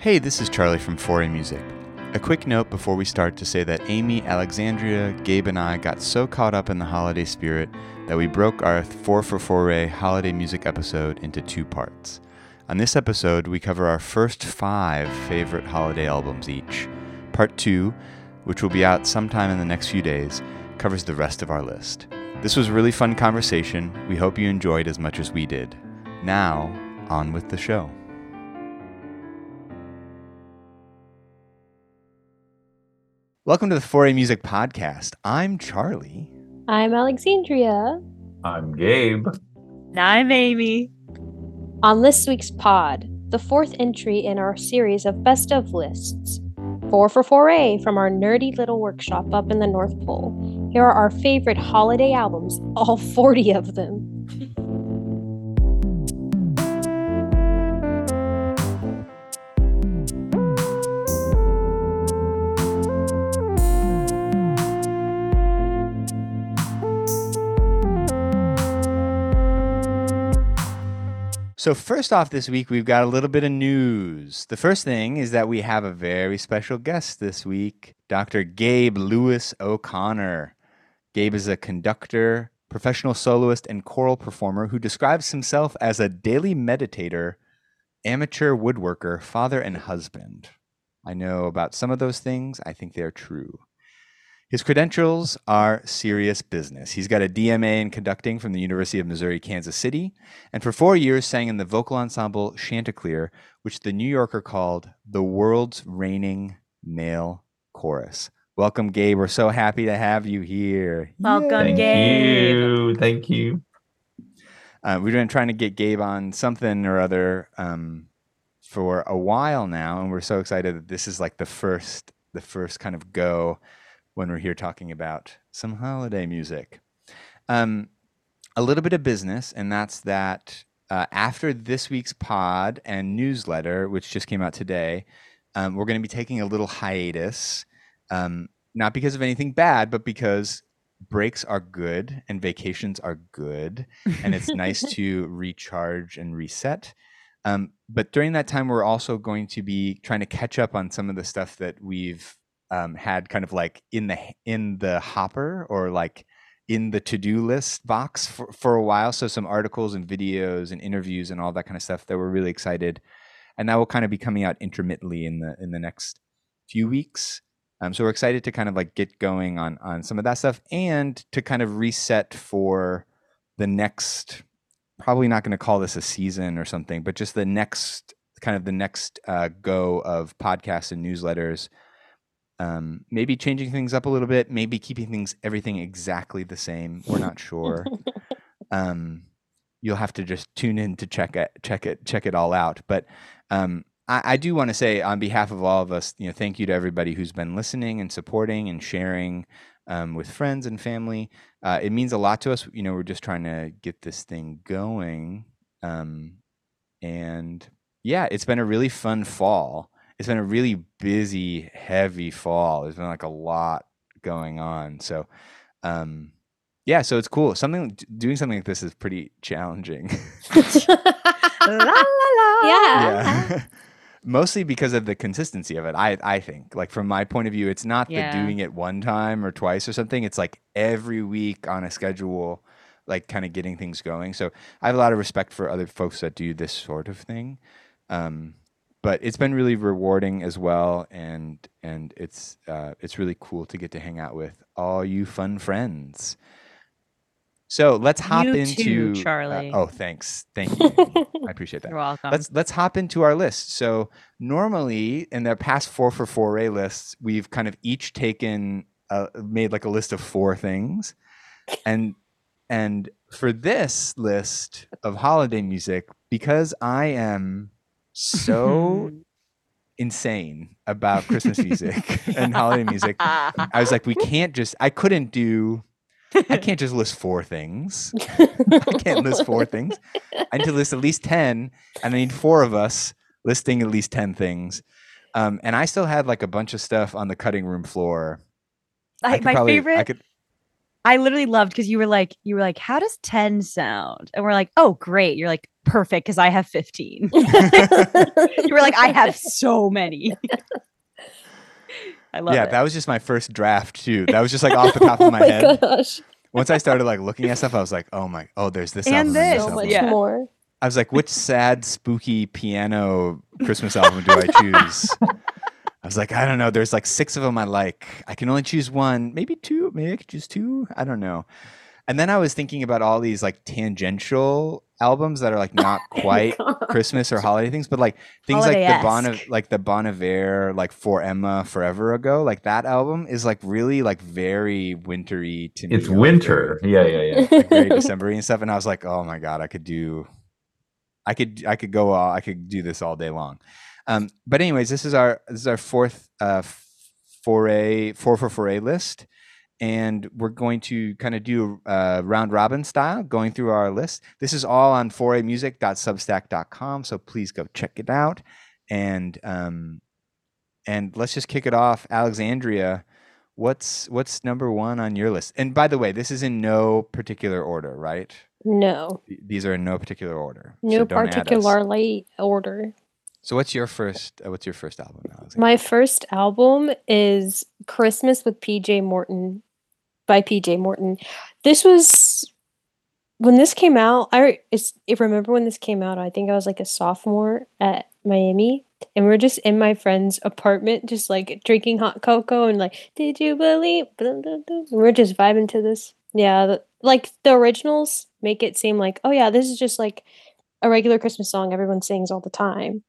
Hey, this is Charlie from Foray Music. A quick note before we start to say that Amy, Alexandria, Gabe, and I got so caught up in the holiday spirit that we broke our 4 for Foray holiday music episode into two parts. On this episode, we cover our first five favorite holiday albums each. Part 2, which will be out sometime in the next few days, covers the rest of our list. This was a really fun conversation. We hope you enjoyed as much as we did. Now, on with the show. Welcome to the Foray Music Podcast. I'm Charlie. I'm Alexandria. I'm Gabe. And I'm Amy. On this week's pod, the fourth entry in our series of best of lists 4 for Foray from our nerdy little workshop up in the North Pole. Here are our favorite holiday albums, all 40 of them. So, first off, this week we've got a little bit of news. The first thing is that we have a very special guest this week, Dr. Gabe Lewis O'Connor. Gabe is a conductor, professional soloist, and choral performer who describes himself as a daily meditator, amateur woodworker, father, and husband. I know about some of those things, I think they're true. His credentials are serious business. He's got a DMA in conducting from the University of Missouri Kansas City, and for four years sang in the vocal ensemble Chanticleer, which the New Yorker called the world's reigning male chorus. Welcome, Gabe. We're so happy to have you here. Welcome, Thank Gabe. you. Thank you. Uh, we've been trying to get Gabe on something or other um, for a while now, and we're so excited that this is like the first, the first kind of go when we're here talking about some holiday music. Um, a little bit of business, and that's that uh, after this week's pod and newsletter, which just came out today, um, we're going to be taking a little hiatus, um, not because of anything bad, but because breaks are good and vacations are good, and it's nice to recharge and reset. Um, but during that time, we're also going to be trying to catch up on some of the stuff that we've um, had kind of like in the in the hopper or like in the to-do list box for, for a while. So some articles and videos and interviews and all that kind of stuff that we're really excited. And that will kind of be coming out intermittently in the in the next few weeks. Um, so we're excited to kind of like get going on on some of that stuff and to kind of reset for the next probably not going to call this a season or something but just the next kind of the next uh, go of podcasts and newsletters um, maybe changing things up a little bit, maybe keeping things everything exactly the same. We're not sure. um, you'll have to just tune in to check it, check it, check it all out. But um, I, I, do want to say, on behalf of all of us, you know, thank you to everybody who's been listening and supporting and sharing um, with friends and family. Uh, it means a lot to us. You know, we're just trying to get this thing going, um, and yeah, it's been a really fun fall it's been a really busy, heavy fall. There's been like a lot going on. So, um, yeah, so it's cool. Something doing something like this is pretty challenging. la, la, la. Yeah. yeah. Mostly because of the consistency of it. I I think like from my point of view, it's not Yeah. the doing it one time or twice or something. It's like every week on a schedule, like kind of getting things going. So I have a lot of respect for other folks that do this sort of thing. Um, but it's been really rewarding as well, and and it's uh, it's really cool to get to hang out with all you fun friends. So let's hop You into too, uh, Charlie. oh, thanks, thank you. I appreciate that You're welcome. let's let's hop into our list. So normally in the past four for foray lists, we've kind of each taken uh, made like a list of four things, and and for this list of holiday music, because I am so insane about Christmas music and holiday music, I was like, we can't just. I couldn't do. I can't just list four things. I can't list four things. I need to list at least 10, and I need four of us listing at least 10 things. Um, and I still had like a bunch of stuff on the cutting room floor. I, could my probably- favorite I could, I literally loved because you were like, you were like, how does 10 sound? And we're like, oh, great. You're like, perfect, because I have 15. you were like, I have so many. I love yeah, it. that was just my first draft too. That was just like off the oh top of oh my, my head. gosh. Once I started like looking at stuff, I was like, oh my, oh, there's this And album. and this. So album. much Yeah. more. I was like, which sad, spooky piano Christmas album do I choose? I was like, I don't know. There's like six of them I like. I can only choose one, maybe two. Maybe I could choose two. I don't know. And then I was thinking about all these like tangential albums that are like not quite Christmas or holiday things, but like things like the Bon like the Bon Iver, like For Emma Forever Ago, like that album is like really like very wintry to me. It's like, winter. Yeah, yeah, yeah. very, like very December and stuff. And I was like, oh my god, I could do, I could I could go all, I could do this all day long. Um, but anyways, this is our this is our fourth uh foray four for foray list. And we're going to kind of do uh, round robin style, going through our list. This is all on foraymusic.substack.com, so please go check it out. And um, and let's just kick it off. Alexandria, what's what's number one on your list? And by the way, this is in no particular order, right? no, These are in no particular order. no so don't add us. particular late order. So what's your first? Uh, what's your first album? My first album is Christmas with PJ Morton by PJ Morton. This was when this came out. I it's, remember when this came out. I think I was like a sophomore at Miami, and we are just in my friend's apartment, just like drinking hot cocoa and like, did you believe? blah, blah, blah." And We're just vibing to this. Yeah, the, like the originals make it seem like, oh yeah, this is just like a regular Christmas song everyone sings all the time.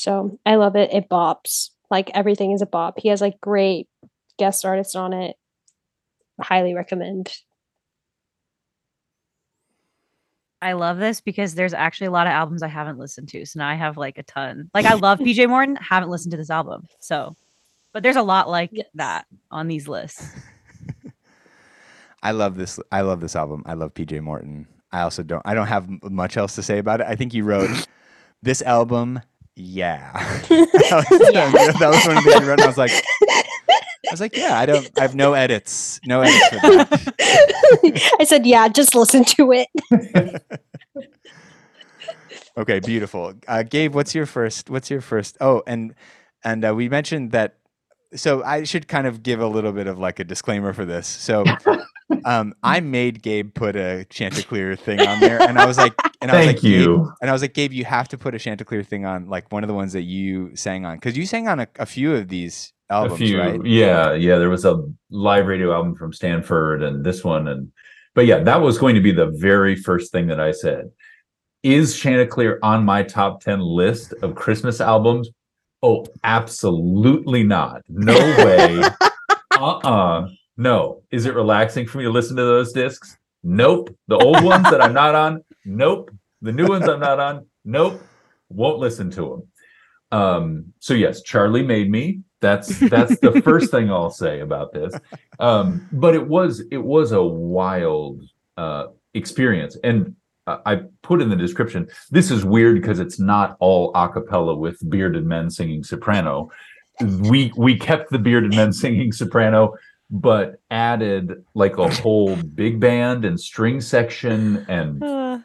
So I love it. It bops. Like everything is a bop. He has like great guest artists on it. Highly recommend. I love this because there's actually a lot of albums I haven't listened to. So now I have like a ton. Like I love PJ Morton, haven't listened to this album. So, but there's a lot like Yes. that on these lists. I love this. I love this album. I love PJ Morton. I also don't. I don't have much else to say about it. I think you wrote this album. Yeah, that was one of the things you. And I was like, I was like, yeah. I don't. I have no edits. No edits for that. I said, yeah, just listen to it. Okay, beautiful. Uh, Gabe, what's your first? What's your first? Oh, and and uh, we mentioned that. So I should kind of give a little bit of like a disclaimer for this. So um, I made Gabe put a Chanticleer thing on there, and I was like, and I was Thank like, Gabe, you. and I was like, Gabe, you have to put a Chanticleer thing on, like one of the ones that you sang on, because you sang on a, a few of these A albums, few, right? yeah, yeah. There was a live radio album from Stanford, and this one, and but yeah, that was going to be the very first thing that I said. Is Chanticleer on my top ten list of Christmas albums? Oh, absolutely not. No way. uh-uh. No. Is it relaxing for me to listen to those discs? Nope. The old ones that I'm not on? Nope. The new ones I'm not on? Nope. Won't listen to them. Um, so yes, Charlie made me. That's that's the first thing I'll say about this. Um, but it was it was a wild uh experience. And I put in the description, this is weird because it's not all a cappella with bearded men singing soprano. We we kept the bearded men singing soprano, but added like a whole big band and string section and Uh,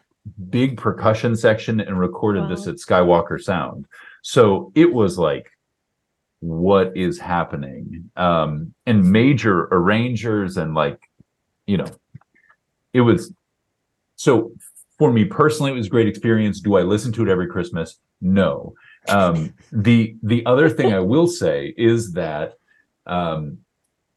big percussion section and recorded this at Skywalker Sound. So it was like, what is happening? Um, and major arrangers and like, you know, it was so for me personally, it was a great experience. Do I listen to it every Christmas? No. Um, the the other thing I will say is that um,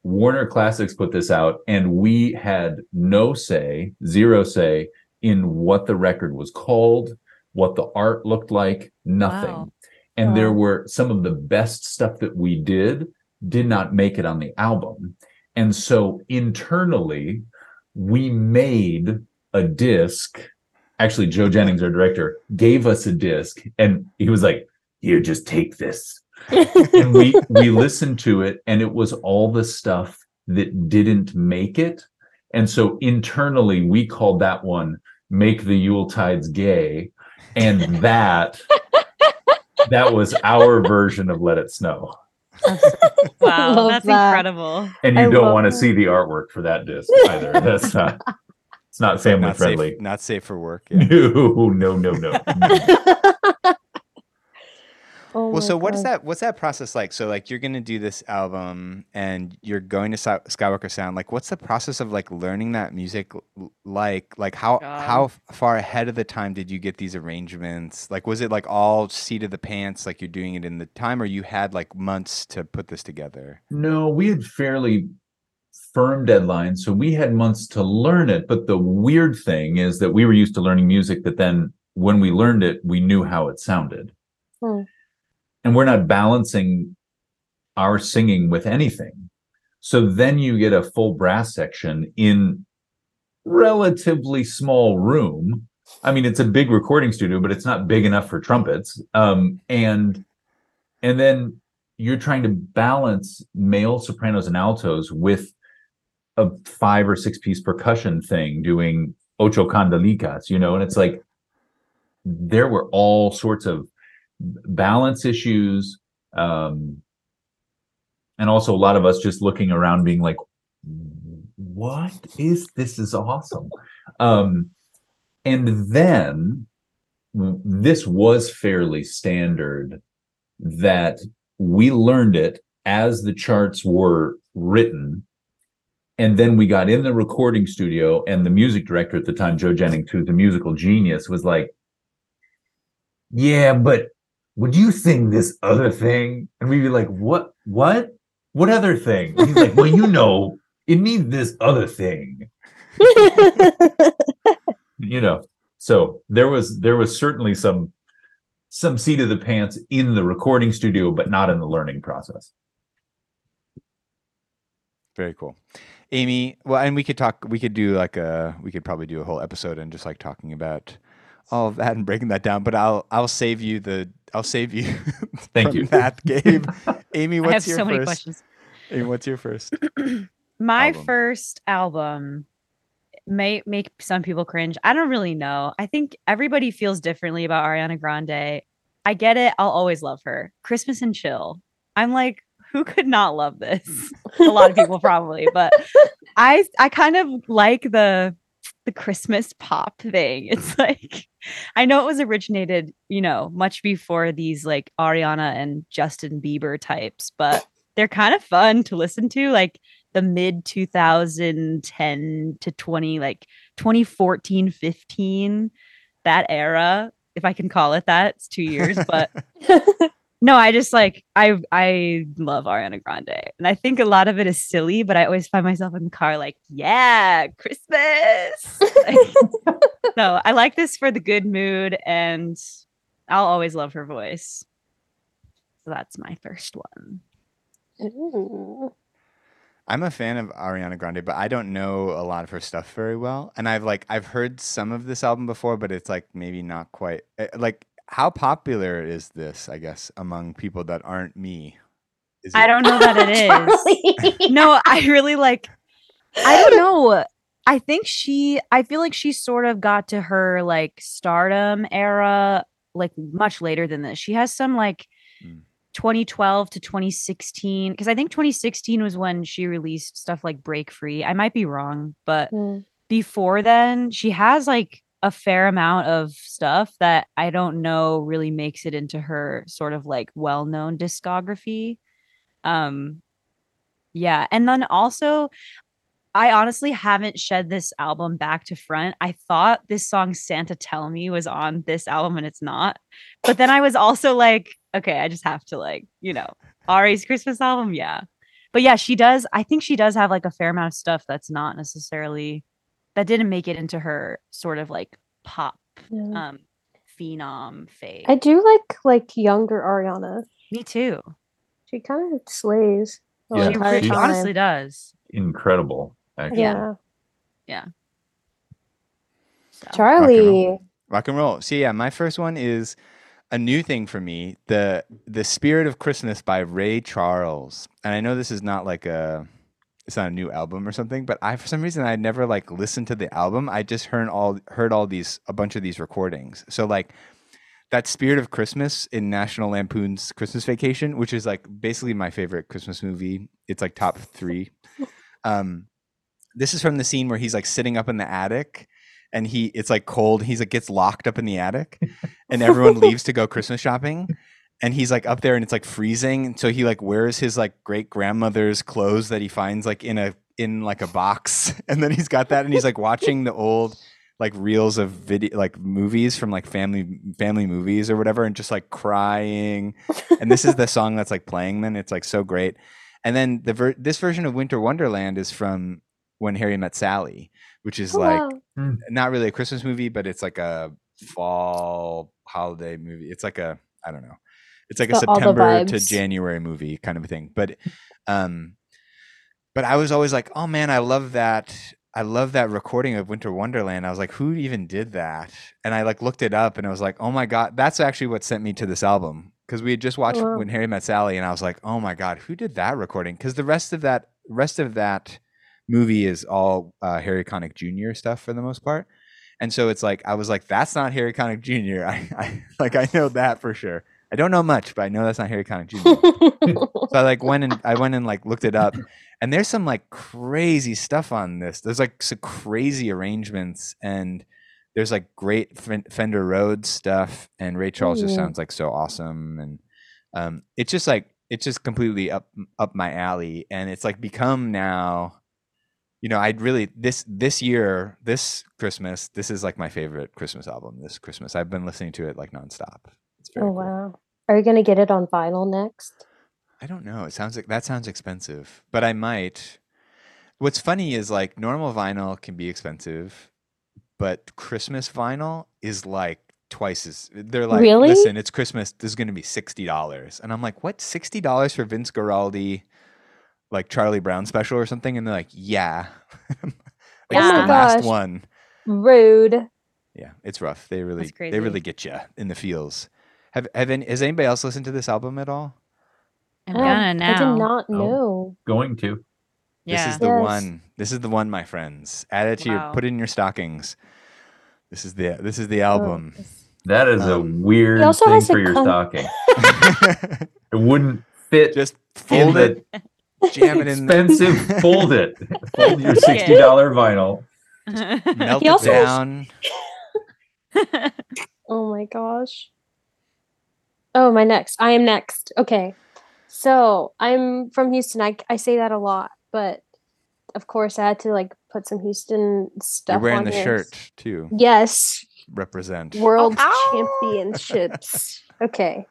Warner Classics put this out, and we had no say, zero say in what the record was called, what the art looked like, nothing. Wow. And there were some of the best stuff that we did did not make it on the album. And so internally, we made a disc. Actually, Joe Jennings, our director, gave us a disc and he was like, Here, just take this and we we listened to it and it was all the stuff that didn't make it and so internally we called that one make the yuletides gay and that that was our version of let it snow Wow, that's that. incredible. And you I don't want to see the artwork for that disc either. That's not it's not family not friendly. safe, not safe for work. Yeah. No, no, no, no. Oh Well, my so what is that? What's that process like? So, like, you're gonna do this album, and you're going to Skywalker Sound. Like, what's the process of like learning that music like? Like, how God. how far ahead of the time did you get these arrangements? Like, was it like all seat of the pants, like you're doing it in the time, or you had like months to put this together? No, we had fairly firm deadlines, so we had months to learn it. But the weird thing is that we were used to learning music that then when we learned it, we knew how it sounded. Hmm. And we're not balancing our singing with anything. So then you get a full brass section in relatively small room. I mean, it's a big recording studio, but it's not big enough for trumpets. Um, and and then you're trying to balance male sopranos and altos with a five or six piece percussion thing doing Ocho Kandelikas, you know, and it's like there were all sorts of balance issues. Um, and also a lot of us just looking around being like, what is this is awesome. Um, and then this was fairly standard that we learned it as the charts were written. And then we got in the recording studio, and the music director at the time, Joe Jennings, who's a musical genius, was like, Yeah, but would you sing this other thing? And we'd be like, What? What? What other thing? And he's like, Well, you know, it needs this other thing. You know. So there was there was certainly some some seat of the pants in the recording studio, but not in the learning process. Very cool. Amy, well, and we could talk, we could do like a, we could probably do a whole episode and just like talking about all of that and breaking that down, but I'll, I'll save you the, I'll save you. Thank from you. That, Gabe. Amy, what's I what's have your so many first? questions. Amy, what's your first? My album? first album may make some people cringe. I don't really know. I think everybody feels differently about Ariana Grande. I get it. I'll always love her. Christmas and Chill. I'm like, who could not love this? A lot of people probably, but I I kind of like the the Christmas pop thing. It's like I know it was originated, you know, much before these like Ariana and Justin Bieber types, but they're kind of fun to listen to. Like the mid 2010 to 20 like 2014 15 that era if i can call it that it's two years but no i just like i i love ariana grande and i think a lot of it is silly but i always find myself in the car like yeah christmas Like, so i like this for the good mood and i'll always love her voice so that's my first one Ooh. I'm a fan of Ariana Grande, but I don't know a lot of her stuff very well. And I've like I've heard some of this album before, but it's like maybe not quite eh, like how popular is this, I guess, among people that aren't me? Is i don't know that it is no, I really like I don't know. I think she I feel like she sort of got to her like stardom era like much later than this. She has some like Mm. 2012 to 2016 because I think 2016 was when she released stuff like Break Free. I might be wrong, but Mm. before then she has like a fair amount of stuff that I don't know really makes it into her sort of like well-known discography. Um yeah, and then also I honestly haven't shed this album back to front. I thought this song Santa Tell Me was on this album and it's not. But then I was also like, okay, I just have to like, you know, Ari's Christmas album, yeah. But yeah, she does I think she does have like a fair amount of stuff that's not necessarily that didn't make it into her sort of like pop Yeah. um phenom phase. I do like like younger Ariana. Me too. She kind of slays Yeah, She, entire she's- time. honestly does. Incredible, actually. yeah. So. Charlie. rock and roll. So yeah, my first one is a new thing for me, the the Spirit of Christmas by Ray Charles. And I know this is not like a it's not a new album or something, but I for some reason I never like listened to the album. I just heard all heard all these a bunch of these recordings. So like that spirit of Christmas in National Lampoon's Christmas Vacation, which is like basically my favorite Christmas movie. It's like top three. Um, this is from the scene where he's like sitting up in the attic and he it's like cold. He's like gets locked up in the attic and everyone leaves to go Christmas shopping. And he's like up there and it's like freezing. And so he like wears his like great grandmother's clothes that he finds like in a in like a box. And then he's got that and he's like watching the old like reels of video like movies from like family family movies or whatever and just like crying and this is the song that's like playing then it's like so great and then the ver- this version of winter wonderland is from when harry met sally which is Oh, like wow. Hmm. not really a christmas movie but it's like a fall holiday movie it's like a i don't know it's like a got all the september to january movie kind of a thing but um but i was always like oh man i love that i love that recording of winter wonderland. I was like who even did that? And i like looked it up and i was like oh my god that's actually what sent me to this album. Because we had just watched Wow. when harry met sally and i was like oh my god who did that recording? Because the rest of that rest of that movie is all uh, harry connick jr stuff for the most part. And so it's like i was like that's not harry connick jr I, I like i know that for sure i don't know much but i know that's not harry connick jr so I like went and I went and like looked it up, and there's some like crazy stuff on this. There's like some crazy arrangements, and there's like great Fen- Fender Rhodes stuff, and Ray Charles just sounds like so awesome, and um, it's just like it's just completely up up my alley, and it's like become now. You know, I'd really this this year, this Christmas, this is like my favorite Christmas album. This Christmas, I've been listening to it like nonstop. It's oh, very oh cool. wow. Are you gonna get it on vinyl next? I don't know. It sounds like that sounds expensive, but I might. What's funny is like normal vinyl can be expensive, but Christmas vinyl is like twice as. They're like, Really? listen, it's Christmas. This is going to be sixty dollars, and I'm like, what? Sixty dollars for Vince Guaraldi, like Charlie Brown special or something? And they're like, yeah, like Oh it's my the last one. Rude. Yeah, it's rough. They really, they really get you in the feels. Have have any, has anybody else listened to this album at all? I'm Oh, gonna now. I did not Oh. know. Going to. Yeah. This is the Yes. one. This is the one, my friends. Add it to your put it in your stockings. This is the this is the Oh, album. That is Um, a weird also thing for your con- stocking. It wouldn't fit Just in fold the it, jam it in. expensive. fold it. Fold your sixty dollar vinyl. Melt He it also has- Oh my gosh. Oh, my next. I am next. Okay. So I'm from Houston. I, I say that a lot, but of course I had to like put some Houston stuff You're wearing on the here. shirt too. Yes. Represent. World oh, ow! Championships. Okay.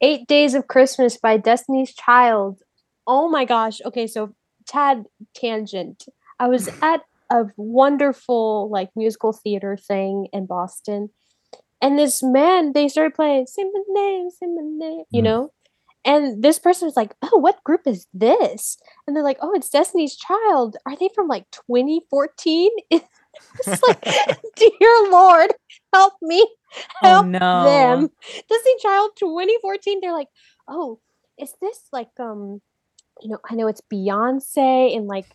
Eight Days of Christmas by Destiny's Child. Oh my gosh. Okay, so tad tangent. I was at a wonderful like musical theater thing in Boston. And this man, they started playing Say My Name, Say My Name, you Mm. know? And this person was like, Oh, what group is this? And they're like, Oh, it's Destiny's Child. Are they from like 2014? It's like, dear Lord, help me oh help no. them. Disney Child 2014. They're like, oh, is this like um, you know, I know it's Beyonce and like,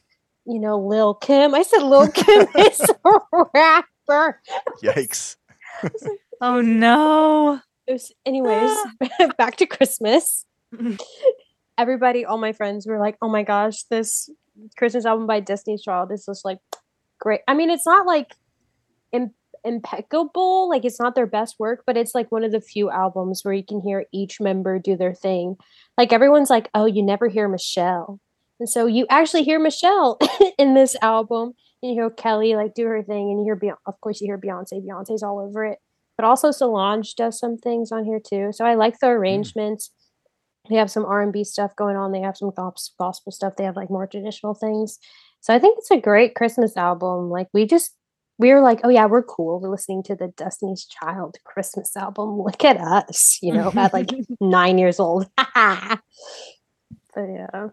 you know, Lil Kim. I said Lil Kim is a rapper. Yikes. Oh no. It was, anyways, ah. back to Christmas. Mm-hmm. Everybody, all my friends were like, oh my gosh, this Christmas album by Destiny's Child is just like great. I mean, it's not like im- impeccable, like it's not their best work, but it's like one of the few albums where you can hear each member do their thing. Like everyone's like, oh, you never hear Michelle. And so you actually hear Michelle in this album. And you hear Kelly like do her thing, and you hear Beyonce. Of course, you hear Beyonce. Beyonce's all over it but also Solange does some things on here too. So I like the arrangements. They have some R and B stuff going on. They have some gospel stuff. They have like more traditional things. So I think it's a great Christmas album. Like we just we were like, oh yeah, we're cool. We're listening to the Destiny's Child Christmas album. Look at us, you know, at like nine years old. but yeah,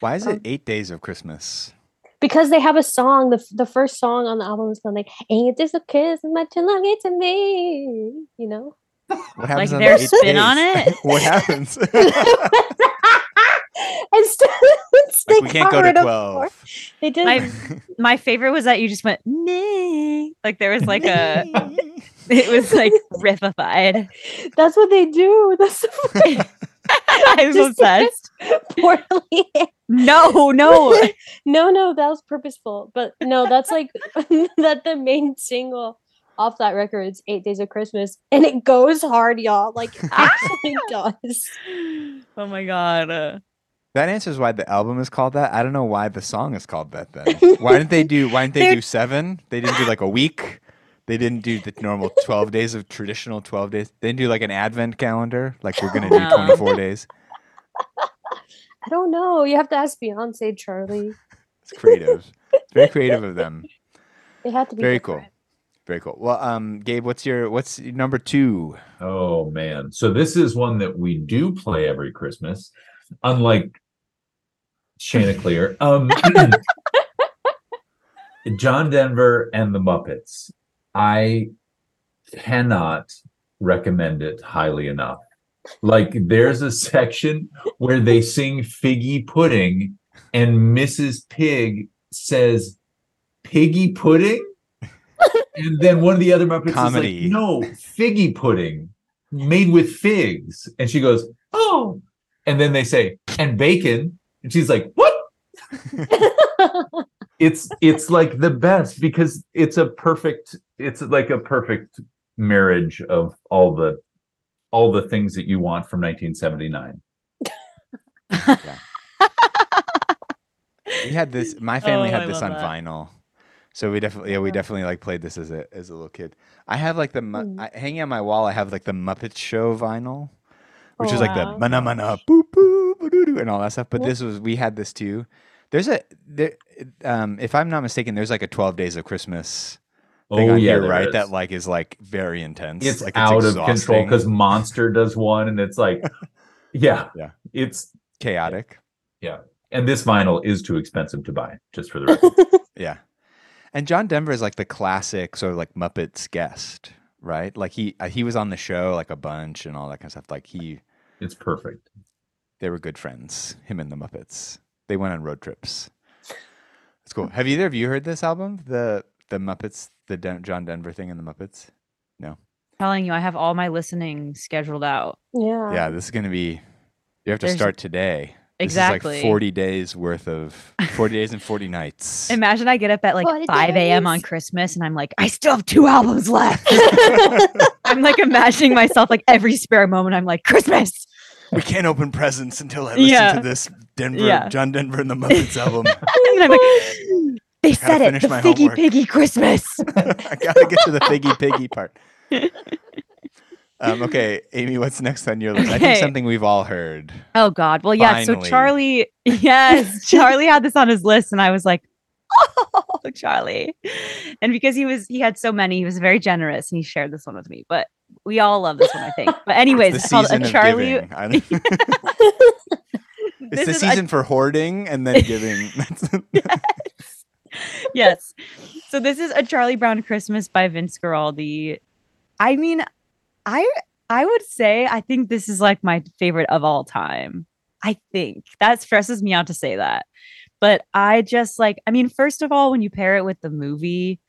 Why is Um, it eight days of Christmas? Because they have a song. the The first song on the album is called like "Ain't This a Kiss Much Too Long It's to Me," you know. What happens on the spin days? on it? what happens? and so, like we can't go to twelve. They did. My my favorite was that you just went "Nee." like there was like a It was like riffified. That's what they do. That's so. I was Just- obsessed. poorly. No, no. no, no, that was purposeful. But no, that's like that the main single off that record is Eight Days of Christmas. And it goes hard, y'all. Like actually does. Oh my god. Uh, That answers why the album is called that. I don't know why the song is called that then. Why didn't they do why didn't they do seven? They didn't do like a week. They didn't do the normal 12 days of traditional 12 days. They didn't do like an advent calendar, like we're gonna do 24 days. I don't know. You have to ask Beyonce, Charlie. It's creative. It's very creative of them. They had to be Very different. cool. Very cool. Well, um, Gabe, what's your what's your number two? Oh man. So this is one that we do play every Christmas, unlike Chanticleer. Um John Denver and the Muppets. I cannot recommend it highly enough. Like there's a section where they sing figgy pudding and Mrs. Pig says piggy pudding and then one of the other Muppets Comedy. is like, no, figgy pudding made with figs. And she goes, oh. And then they say, and bacon. And she's like, what? It's it's like the best because it's a perfect, it's like a perfect marriage of all the all the things that you want from 1979. We had this. My family Oh, had I this on that. vinyl, so we definitely yeah we definitely like played this as a as a little kid. I have like the Mm. I, hanging on my wall. I have like the Muppet Show vinyl, which Oh, is like wow. the mana mana boop boop doo doo and all that stuff. But this was we had this too. There's a there, um if I'm not mistaken, there's like a 12 Days of Christmas thing on here, Oh, there right? is. That like is like very intense. it's like out of control because Monster does one, and it's like, yeah, Yeah. it's chaotic. Yeah, and this vinyl is too expensive to buy, just for the record. Yeah. And John Denver is like the classic sort of like Muppets guest, right? Like he uh, he was on the show like a bunch and all that kind of stuff. Like he it's perfect. they were good friends, him and the Muppets. They went on road trips. It's cool. Have either of you heard this album? The the Muppets, the Den- John Denver thing and the Muppets? No. Telling you, I have all my listening scheduled out. yeah. Yeah, this is going to be you have to There's- start today. This Exactly. is like 40 days worth of 40 days and 40 nights. Imagine I get up at like What it 5 a.m. on is. Christmas and I'm like, I still have two albums left. I'm like imagining myself like every spare moment. I'm like, Christmas. we can't open presents until I listen Yeah. to this Denver Yeah. John Denver and the Muppets album. And I'm like, they Gotta said it. The my Figgy homework." Piggy Christmas. I gotta get to the figgy piggy part. Um, okay, Amy, what's next on your list? I think something we've all heard. Oh God. Well, yeah. Finally. So Charlie, yes, Charlie had this on his list, and I was like, oh, Charlie. And because he was, he had so many, he was very generous, and he shared this one with me. But we all love this one, I think. But anyways, It's called season a Charlie. giving. I don't- it's This the is a- season for hoarding and then giving. That's- yes. So this is a Charlie Brown Christmas by Vince Guaraldi. I mean, I I would say I think this is like my favorite of all time. I think that stresses me out to say that. But I just like, I mean, first of all, when you pair it with the movie,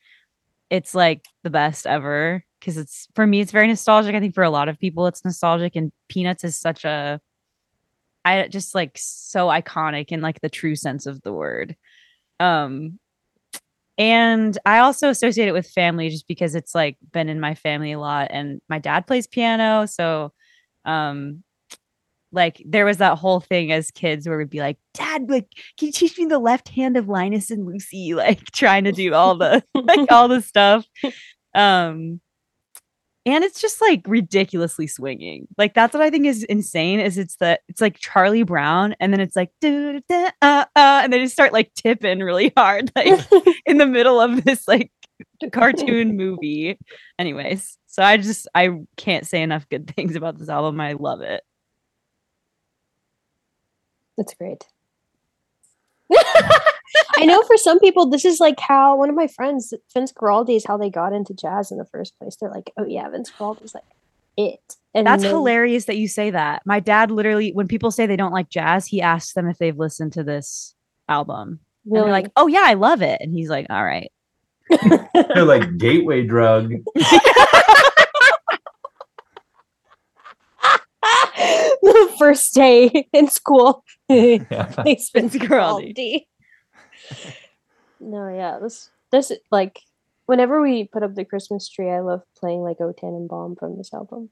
it's like the best ever because it's for me, it's very nostalgic. I think for a lot of people, it's nostalgic, and Peanuts is such a, I just like so iconic in like the true sense of the word. Um, and I also associate it with family just because it's like been in my family a lot and my dad plays piano. So um like there was that whole thing as kids where we'd be like, Dad, like, can you teach me the left hand of Linus and Lucy? Like trying to do all the like all the stuff. Um and it's just like ridiculously swinging. Like that's what I think is insane. Is it's the it's like Charlie Brown, and then it's like "Do, da, uh, uh," and they just start like tipping really hard, like in the middle of this like cartoon movie. Anyways, so I just I can't say enough good things about this album. I love it. That's great. I know for some people, this is like how one of my friends, Vince Guaraldi, is how they got into jazz in the first place. They're like, oh yeah, Vince Guaraldi's like it. And That's then- hilarious that you say that. My dad literally, when people say they don't like jazz, he asks them if they've listened to this album. Really? And they're like, oh yeah, I love it. And he's like, all right. they're like gateway drug. the first day in school. Yeah. Placement It's girl No, yeah, this this like whenever we put up the Christmas tree, I love playing like O Tannenbaum from this album.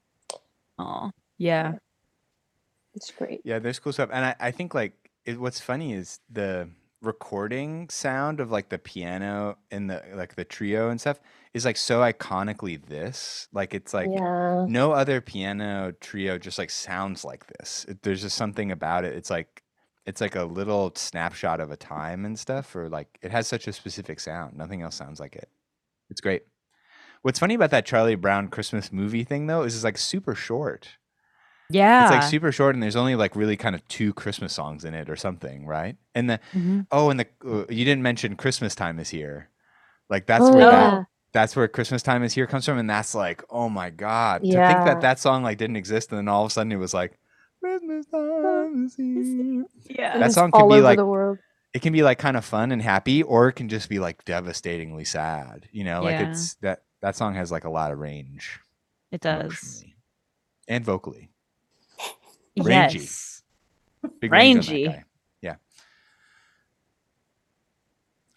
Oh, yeah. It's great. Yeah, there's cool stuff, and I, I think like it, what's funny is the recording sound of like the piano and the like the trio and stuff is like so iconically this. Like it's like yeah. no other piano trio just like sounds like this. It, there's just something about it. It's like it's like a little snapshot of a time and stuff, or like it has such a specific sound. Nothing else sounds like it. It's great. What's funny about that Charlie Brown Christmas movie thing though is it's like super short. Yeah. It's like super short, and there's only like really kind of two Christmas songs in it or something, right? And the Mhm. oh, and the uh, you didn't mention Christmas time is here. Like that's Oh, where yeah. that that's where Christmas time is here comes from, and that's like oh my god to think that that song like didn't exist, and then all of a sudden it was like Christmas time is here. Yeah. That song can all be over like- the world. It can be like kind of fun and happy, or it can just be like devastatingly sad. You know, like Yeah. it's that that song has like a lot of range It does. and vocally. Rangy. Yes. Big range on that Rangy. guy. Yeah.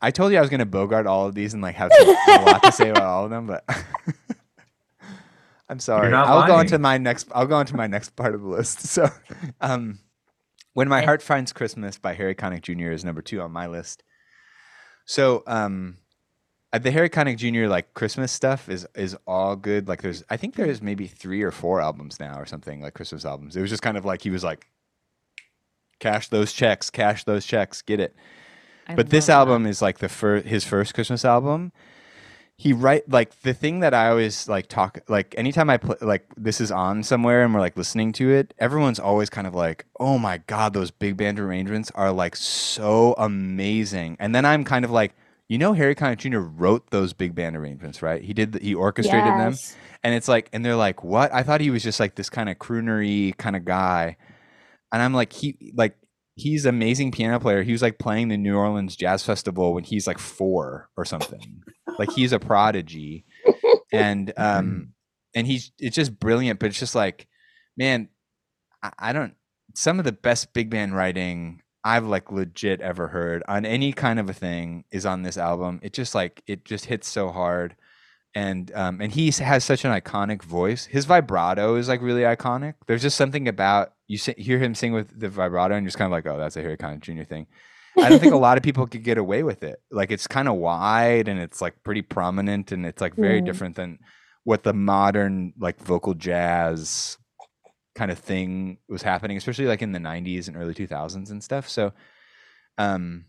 I told you I was going to bogart all of these and like have some, a lot to say about all of them, but I'm sorry. not I'll go lying. into my next. I'll go into my next part of the list. So, um, when my Okay. heart finds Christmas by Harry Connick Jr. is number two on my list. So, um, the Harry Connick Jr. like Christmas stuff is is all good. Like, there's I think there's maybe three or four albums now or something like Christmas albums. It was just kind of like he was like, cash those checks, cash those checks, get it I but this album is like the first his first christmas album he write like the thing that i always like talk like anytime i play like this is on somewhere and we're like listening to it everyone's always kind of like oh my god those big band arrangements are like so amazing and then i'm kind of like you know harry connick jr wrote those big band arrangements right? He did the, he orchestrated them. And it's like and they're like what? I thought he was just like this kind of croonery kind of guy. And i'm like he like he's amazing piano player. He was like playing the new orleans jazz festival when he's like four or something. Like he's a prodigy. And um and he's it's just brilliant but it's just like man I, I don't some of the best big band writing i've like legit ever heard on any kind of a thing is on this album. It just like it just hits so hard. And um and he has such an iconic voice. His vibrato is like really iconic. There's just something about you hear him sing with the vibrato and you're just kind of like oh that's a harry connick jr thing. I don't think a lot of people could get away with it. Like it's kind of wide and it's like pretty prominent and it's like very different than what the modern like vocal jazz kind of thing was happening especially like in the 90s and early 2000s and stuff. So um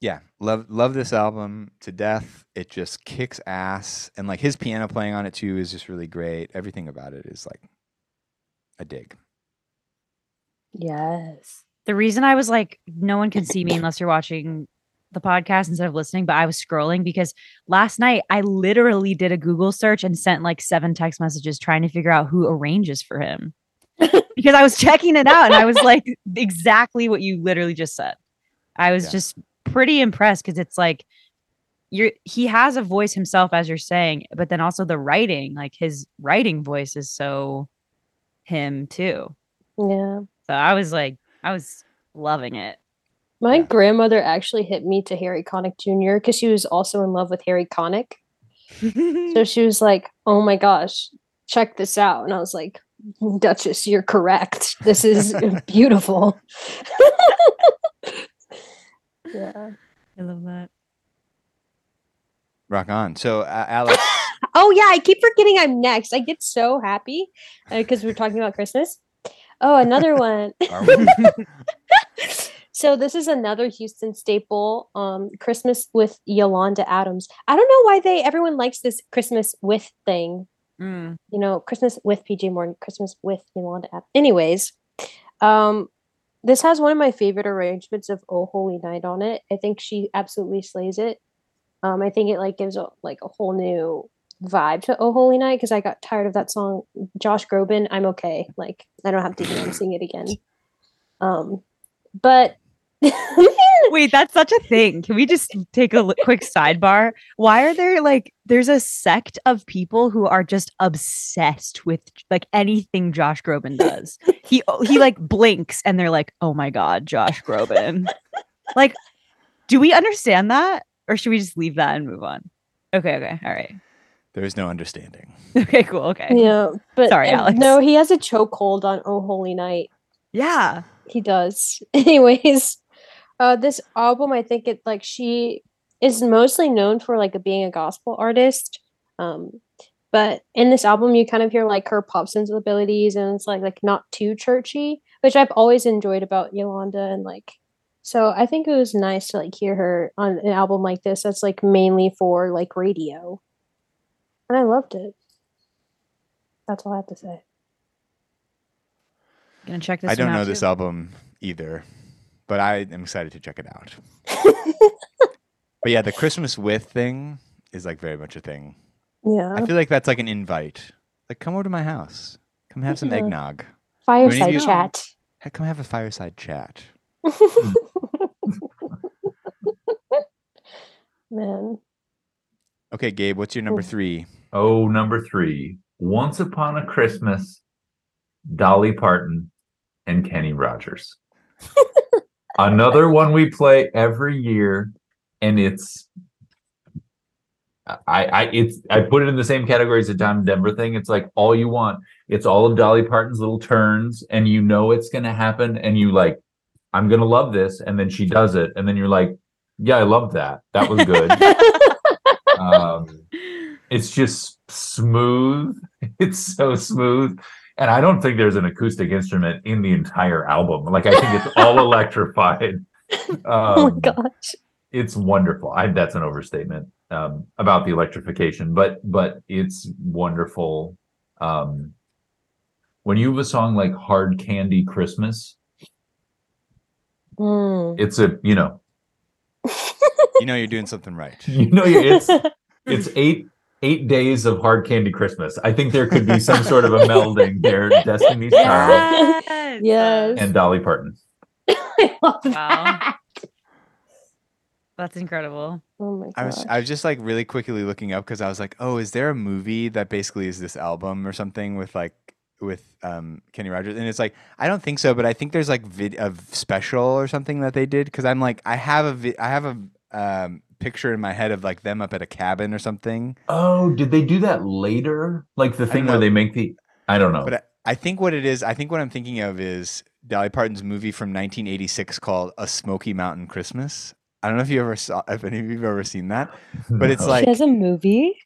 yeah love love this album to death. It just kicks ass and like his piano playing on it too is just really great. Everything about it is like a dig. Yes. The reason I was like, no one can see me unless you're watching the podcast instead of listening, but I was scrolling because last night I literally did a Google search and sent like seven text messages trying to figure out who arranges for him because I was checking it out and I was like, exactly what you literally just said. I was Yeah. just pretty impressed because it's like, you're he has a voice himself as you're saying but then also the writing like his writing voice is so him too Yeah. so I was like, I was loving it. My Yeah. grandmother actually hit me to Harry Connick Jr. because she was also in love with Harry Connick. So she was like, "Oh my gosh, check this out," and I was like, "Duchess, you're correct. This is beautiful." yeah. I love that. rock on so uh, alex Oh yeah, I keep forgetting I'm next. I get so happy because we're talking about Christmas. Oh, another one. So this is another Houston staple. Um, Christmas with Yolanda Adams. I don't know why they everyone likes this Christmas with thing. Mm. You know, Christmas with PJ Morton, Christmas with Yolanda Adams. Anyways, um, this has one of my favorite arrangements of "Oh Holy Night" on it. I think she absolutely slays it. Um, I think it like gives a like a whole new vibe to "Oh Holy Night" because I got tired of that song. Josh Groban, I'm okay. Like I don't have to him sing it again. Um, but Wait, that's such a thing. Can we just take a quick sidebar? Why are there like there's a sect of people who are just obsessed with like anything Josh Groban does. He oh, he like blinks and they're like, "Oh my god, Josh Groban." like do we understand that or should we just leave that and move on? Okay, okay. All right. There is no understanding. Okay, cool. Okay. Yeah, but Sorry, Alex. No, he has a chokehold on Oh Holy Night. Yeah. He does. Anyways, uh, this album, I think it like she is mostly known for like being a gospel artist. Um, but in this album, you kind of hear like her pop sensibilities, and it's like like not too churchy, which I've always enjoyed about Yolanda, and like. So I think it was nice to like hear her on an album like this that's like mainly for like radio. And I loved it. That's all I have to say. Gonna check this I don't one out know this album either, but I am excited to check it out. But yeah, the Christmas with thing is like very much a thing. Yeah. I feel like that's like an invite. Like, come over to my house. Come have some Yeah. eggnog. Fireside you- chat. Come have a fireside chat. Man. Okay, Gabe, what's your number Ooh. three? Oh, number three. Once Upon a Christmas, Dolly Parton and Kenny Rogers. Another one we play every year, and it's I I it's I put it in the same category as the Tom Denver thing. It's like all you want. It's all of Dolly Parton's little turns, and you know it's gonna happen, and you like, I'm gonna love this, and then she does it, and then you're like, Yeah, I love that. That was good. um it's just smooth it's so smooth and i don't think there's an acoustic instrument in the entire album like i think it's all electrified oh um, my gosh. it's wonderful I, that's an overstatement um about the electrification but but it's wonderful um when you have a song like hard candy christmas Mm. it's a you know You know you're doing something right. you know it's it's eight eight days of hard candy Christmas. I think there could be some sort of a melding there. Destiny's Child Yes. Yes. and Dolly Parton. I love Wow. that. That's incredible. Oh my gosh. I was I was just like really quickly looking up because I was like, oh, is there a movie that basically is this album or something with like with um Kenny Rogers? And it's like I don't think so, but I think there's like vid- a special or something that they did because I'm like I have a vi- I have a um picture in my head of like them up at a cabin or something. Oh, did they do that later? Like the thing where they make the I don't know. But I, I think what it is, I think what I'm thinking of is Dolly Parton's movie from 1986 called A Smoky Mountain Christmas. I don't know if you ever saw, if any of you have ever seen that. but it's like- she has a movie.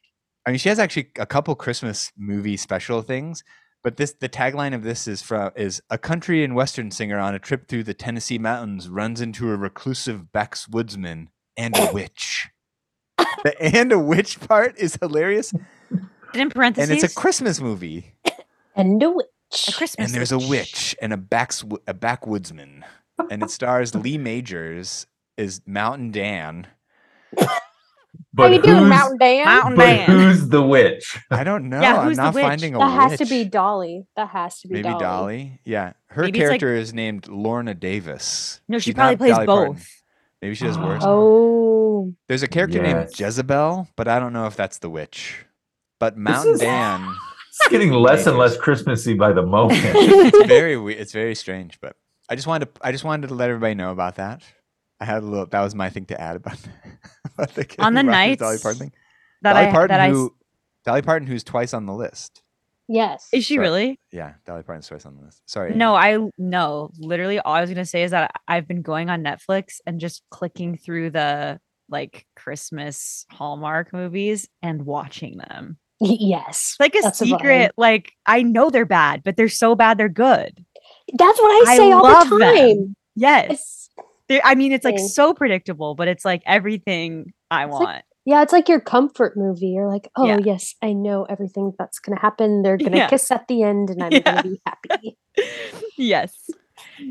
I mean, she has actually a couple Christmas movie special things, but this the tagline of this is from is a country and western singer on a trip through the Tennessee mountains runs into a reclusive backwoodsman and a witch. the and a witch part is hilarious, And in parentheses, and it's a Christmas movie. And a a witch. Christmas. and there's a witch and a backs a backwoodsman, and it stars Lee Majors is Mountain Dan. but How you doing, who's- Mountain Dan? Mountain But Dan. who's the witch? I don't know. Yeah, I'm who's the not witch? finding a That has to be Dolly. That has to be Maybe Dolly. Dolly. Yeah, her Maybe it's like- character is named Lorna Davis. No, she She's probably not plays Dolly Parton. Both. Maybe she does worse. Oh. There's a character named Jezebel, but I don't know if that's the witch. But Mountain is- Dan, It's getting less and less Christmassy by the moment. it's very we- it's very strange. But I just wanted to I just wanted to let everybody know about that. I had a little. That was my thing to add about, about the On the Kenny Rogers nights Dolly Parton thing. That Dolly I Parton, that I s- who Dolly Parton, who's twice on the list. Yes. is she Sorry. really? Yeah, Dolly Parton's twice on the list. Sorry. No, I no. Literally, all I was gonna say is that I've been going on Netflix and just clicking through the like Christmas Hallmark movies and watching them. Yes. Like a That's the secret. Like I know they're bad, but they're so bad they're good. That's what I I say all love the them. time. Yes. It's, I mean, it's like so predictable, but it's like everything I like- want. Yeah, it's like your comfort movie. You're like, oh Yeah. yes, I know everything that's gonna happen. They're gonna Yeah. kiss at the end, and I'm Yeah. gonna be happy. yes.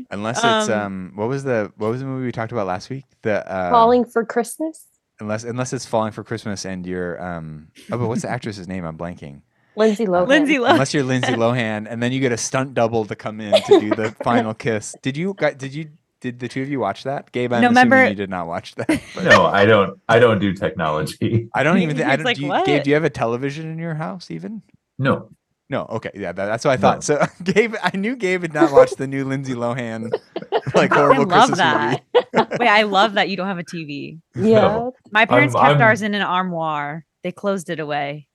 Unless it's Um, um, what was the what was the movie we talked about last week? The uh, Falling for Christmas. unless unless it's falling for Christmas and you're um oh but what's the actress's name? I'm blanking. Lindsay Lohan. Lindsay Lohan. Unless you're Lindsay Lohan and then you get a stunt double to come in to do the final kiss. Did you gu- did you did the two of you watch that? Gabe, I'm No, assuming remember- you did not watch that. but- No, I don't. I don't do technology. I don't even. Think, I He's don't, like, do you, "What?" Gabe, do you have a television in your house even? No. No. Okay. Yeah. That, that's what I thought. No. So Gabe, I knew Gabe had not watched the new Lindsay Lohan like I horrible love Christmas that. movie. Wait, I love that you don't have a TV. Yeah. No. My parents I'm- kept I'm- ours in an armoire. They closed it away.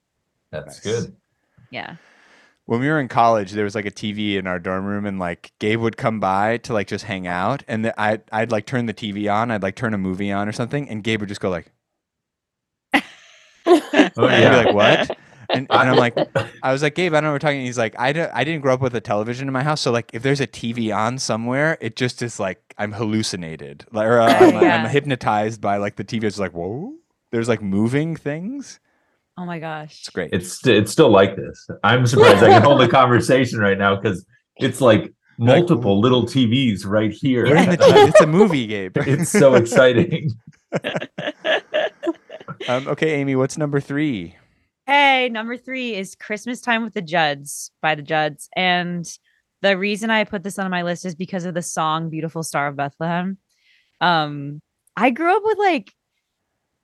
That's Nice. good. Yeah. When we were in college, there was like a TV in our dorm room, and like Gabe would come by to like just hang out, and the, I I'd like turn the TV on, I'd like turn a movie on or something, and Gabe would just go like, Oh and I'd yeah. be like, what? And, and I'm like, I was like, Gabe, I don't know what we're talking. He's like, I, don't, I didn't grow up with a television in my house. So, like, if there's a TV on somewhere, it just is like I'm hallucinated. Like, or uh, I'm, Yeah. I'm hypnotized by like the TV. It's like, whoa, there's like moving things. Oh my gosh. It's great. It's it's still like this. I'm surprised I can hold a conversation right now because it's like multiple little TVs right here. We're the TV. It's a movie, Gabe. it's so exciting. um, okay, Amy, what's number three? Hey, number three is Christmas Time with the Judds by the Judds. And the reason I put this on my list is because of the song Beautiful Star of Bethlehem. Um, I grew up with like,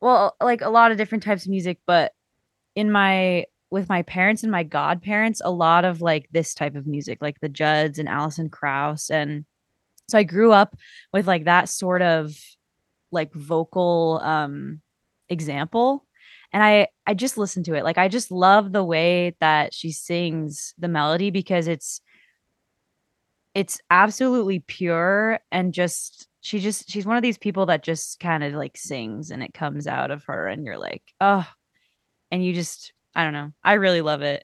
well, like a lot of different types of music, but in my with my parents and my godparents, a lot of like this type of music, like the Judds and Alison Krauss. And so I grew up with like that sort of like vocal um example and i i just listen to it like i just love the way that she sings the melody because it's it's absolutely pure and just she just she's one of these people that just kind of like sings and it comes out of her and you're like oh and you just i don't know i really love it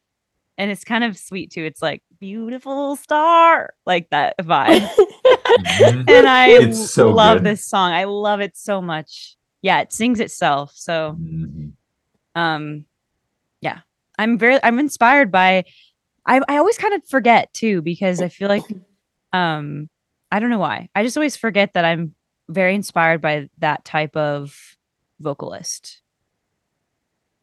and it's kind of sweet too it's like beautiful star like that vibe Mhm. and i so love good. this song i love it so much yeah it sings itself so Mhm. um yeah i'm very i'm inspired by i i always kind of forget too because i feel like um i don't know why i just always forget that i'm very inspired by that type of vocalist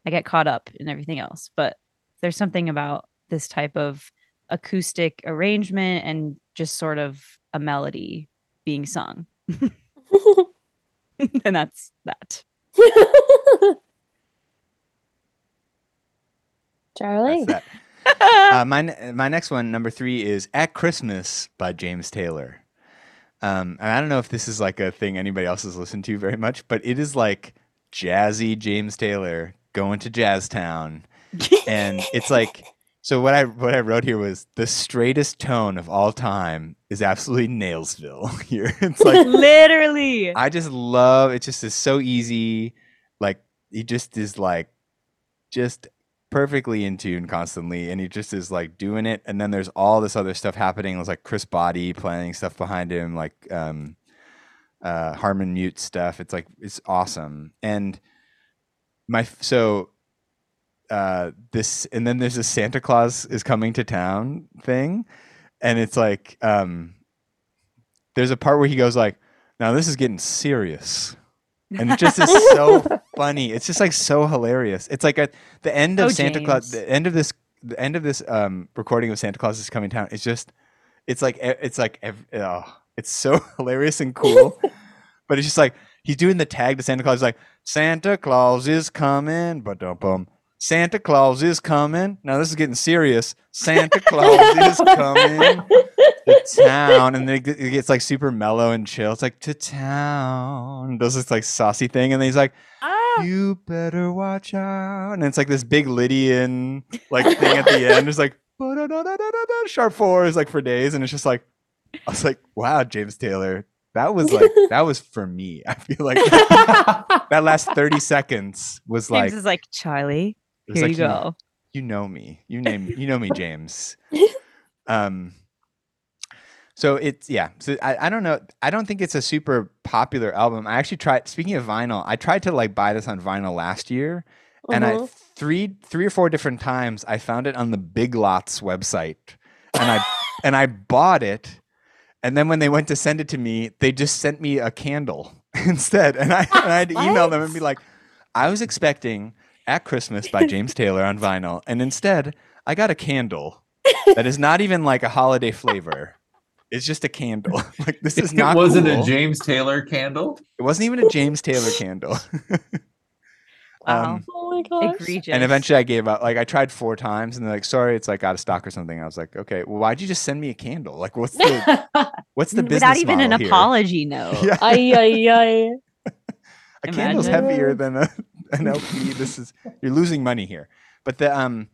i get caught up in everything else but there's something about this type of acoustic arrangement and just sort of a melody being sung and that's that Charlie. That's that. uh, my my next one, number three, is "At Christmas" by James Taylor. Um, and I don't know if this is like a thing anybody else has listened to very much, but it is like jazzy James Taylor going to Jazztown, and it's like so. What I what I wrote here was the straightest tone of all time is absolutely Nailsville. Here, it's like literally I just love it. Just is so easy. Like he just is like just perfectly in tune constantly, and he just is like doing it. And then there's all this other stuff happening. It's like Chris Botti playing stuff behind him, like um, uh, Harmon Mute stuff. It's like it's awesome. And my so uh this and then there's a Santa Claus is coming to town thing, and it's like um there's a part where he goes like now this is getting serious. And it just is so funny. It's just like so hilarious. It's like at the end of Oh, santa claus the end of this the end of this um recording of santa claus is coming to town. It's just it's like it's like oh, it's so hilarious and cool. But it's just like he's doing the tag to santa claus. He's like santa claus is coming. But bum santa claus is coming. Now this is getting serious. Santa claus is coming to town. And then it gets like super mellow and chill. It's like to town. Does this like saucy thing. And then he's like ah, you better watch out. And it's like this big lydian like thing at the end. It's like sharp four is like for days. And it's just like i was like wow james taylor that was like that was for me i feel like that last 30 seconds was like James is like Charlie. Here like you go. you know me. You name you know me, James. Um so it's yeah. So I, I don't know. I don't think it's a super popular album. I actually tried speaking of vinyl, I tried to like buy this on vinyl last year. And I Mhm. three three or four different times I found it on the Big Lots website. And I and I bought it. And then when they went to send it to me, they just sent me a candle instead. And I, and I had to email them and be like, I was expecting At Christmas by James Taylor on vinyl. And instead, I got a candle that is not even like a holiday flavor. It's just a candle. like this is it not. wasn't cool. a James Taylor candle. It wasn't even a James Taylor candle. Wow. Um, Oh my gosh. Egregious. and eventually I gave up. Like I tried four times, and they're like, "Sorry, it's like out of stock or something." I was like, "Okay, well, why'd you just send me a candle? Like, what's the what's the business without even an here?" apology note. Yeah, ay, ay, ay. a candle's heavier than a, an LP. This is you're losing money here. But the um,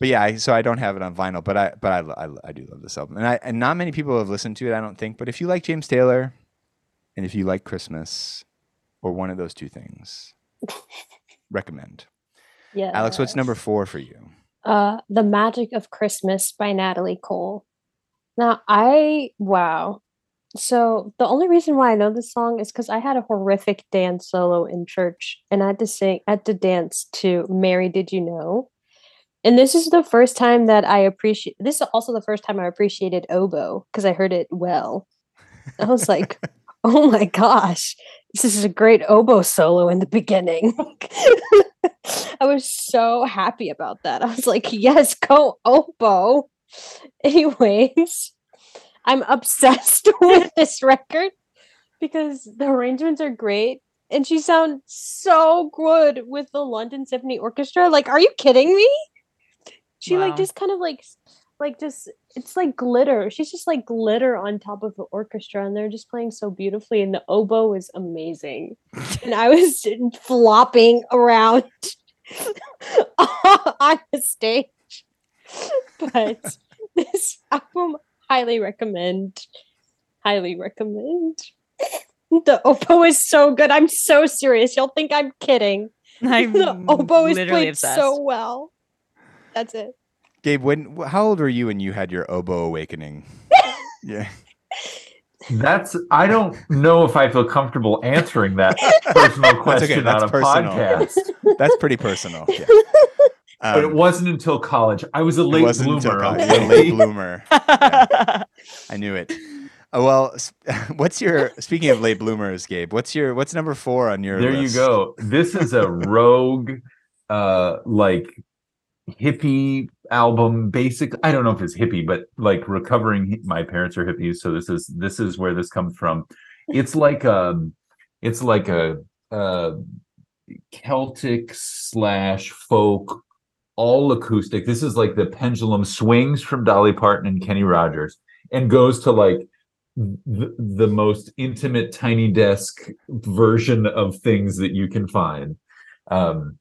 but yeah, I, so I don't have it on vinyl, but I but I, I, I do love this album, and I and not many people have listened to it. I don't think, but if you like James Taylor, and if you like Christmas, or one of those two things, recommend. Yeah. Alex, what's number four for you? Uh, The Magic of Christmas by Natalie Cole. Now, I, wow. So, the only reason why I know this song is because I had a horrific dance solo in church and I had to sing, I had to dance to Mary Did You Know? And this is the first time that I appreciate, this is also the first time I appreciated oboe because I heard it well. I was like, oh my gosh, this is a great oboe solo in the beginning. I was so happy about that. I was like, yes, go oboe. Anyways, I'm obsessed with this record because the arrangements are great and she sounds so good with the London Symphony Orchestra. Like, are you kidding me? She like just kind of like like just it's like glitter. She's just like glitter on top of the orchestra and they're just playing so beautifully and the oboe is amazing. and I was flopping around on the stage. But this album highly recommend. Highly recommend. The oboe is so good. I'm so serious. You'll think I'm kidding. I'm the oboe is played obsessed. so well. That's it. Gabe, when how old were you when you had your oboe awakening? yeah. That's I don't know if I feel comfortable answering that personal question that's on a personal. podcast. That's pretty personal. Yeah. But it Um, wasn't until college. I was a it late wasn't until bloomer. college. okay? A late bloomer. I knew it. Uh, well, what's your speaking of late bloomers, Gabe? What's your what's number four on your there you go. This is a rogue, uh, like hippie album. Basic. I don't know if it's hippie, but like recovering. My parents are hippies, so this is this is where this comes from. It's like um, it's like a Celtic slash folk, all acoustic. This is like the pendulum swings from Dolly Parton and Kenny Rogers and goes to like the, the most intimate tiny desk version of things that you can find um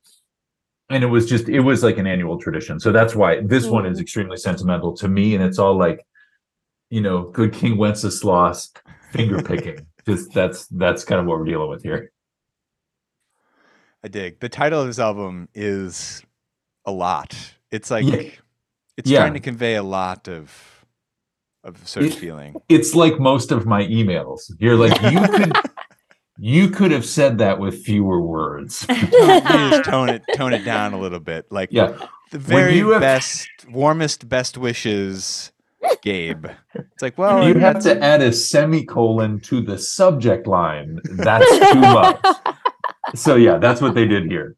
and it was just it was like an annual tradition so that's why this one is Mm. extremely sentimental to me and it's all like you know good king wenceslas finger picking just that's that's kind of what we're dealing with here I dig. The title of this album is a lot. It's like Yeah. it's Yeah. trying to convey a lot of of a certain It- feeling. it's like most of my emails you're like you could you could have said that with fewer words You just tone it tone it down a little bit. Like yeah the very you have- best, warmest, best wishes, Gabe. It's like, well, you have to add a semicolon to the subject line that's too much so yeah that's what they did here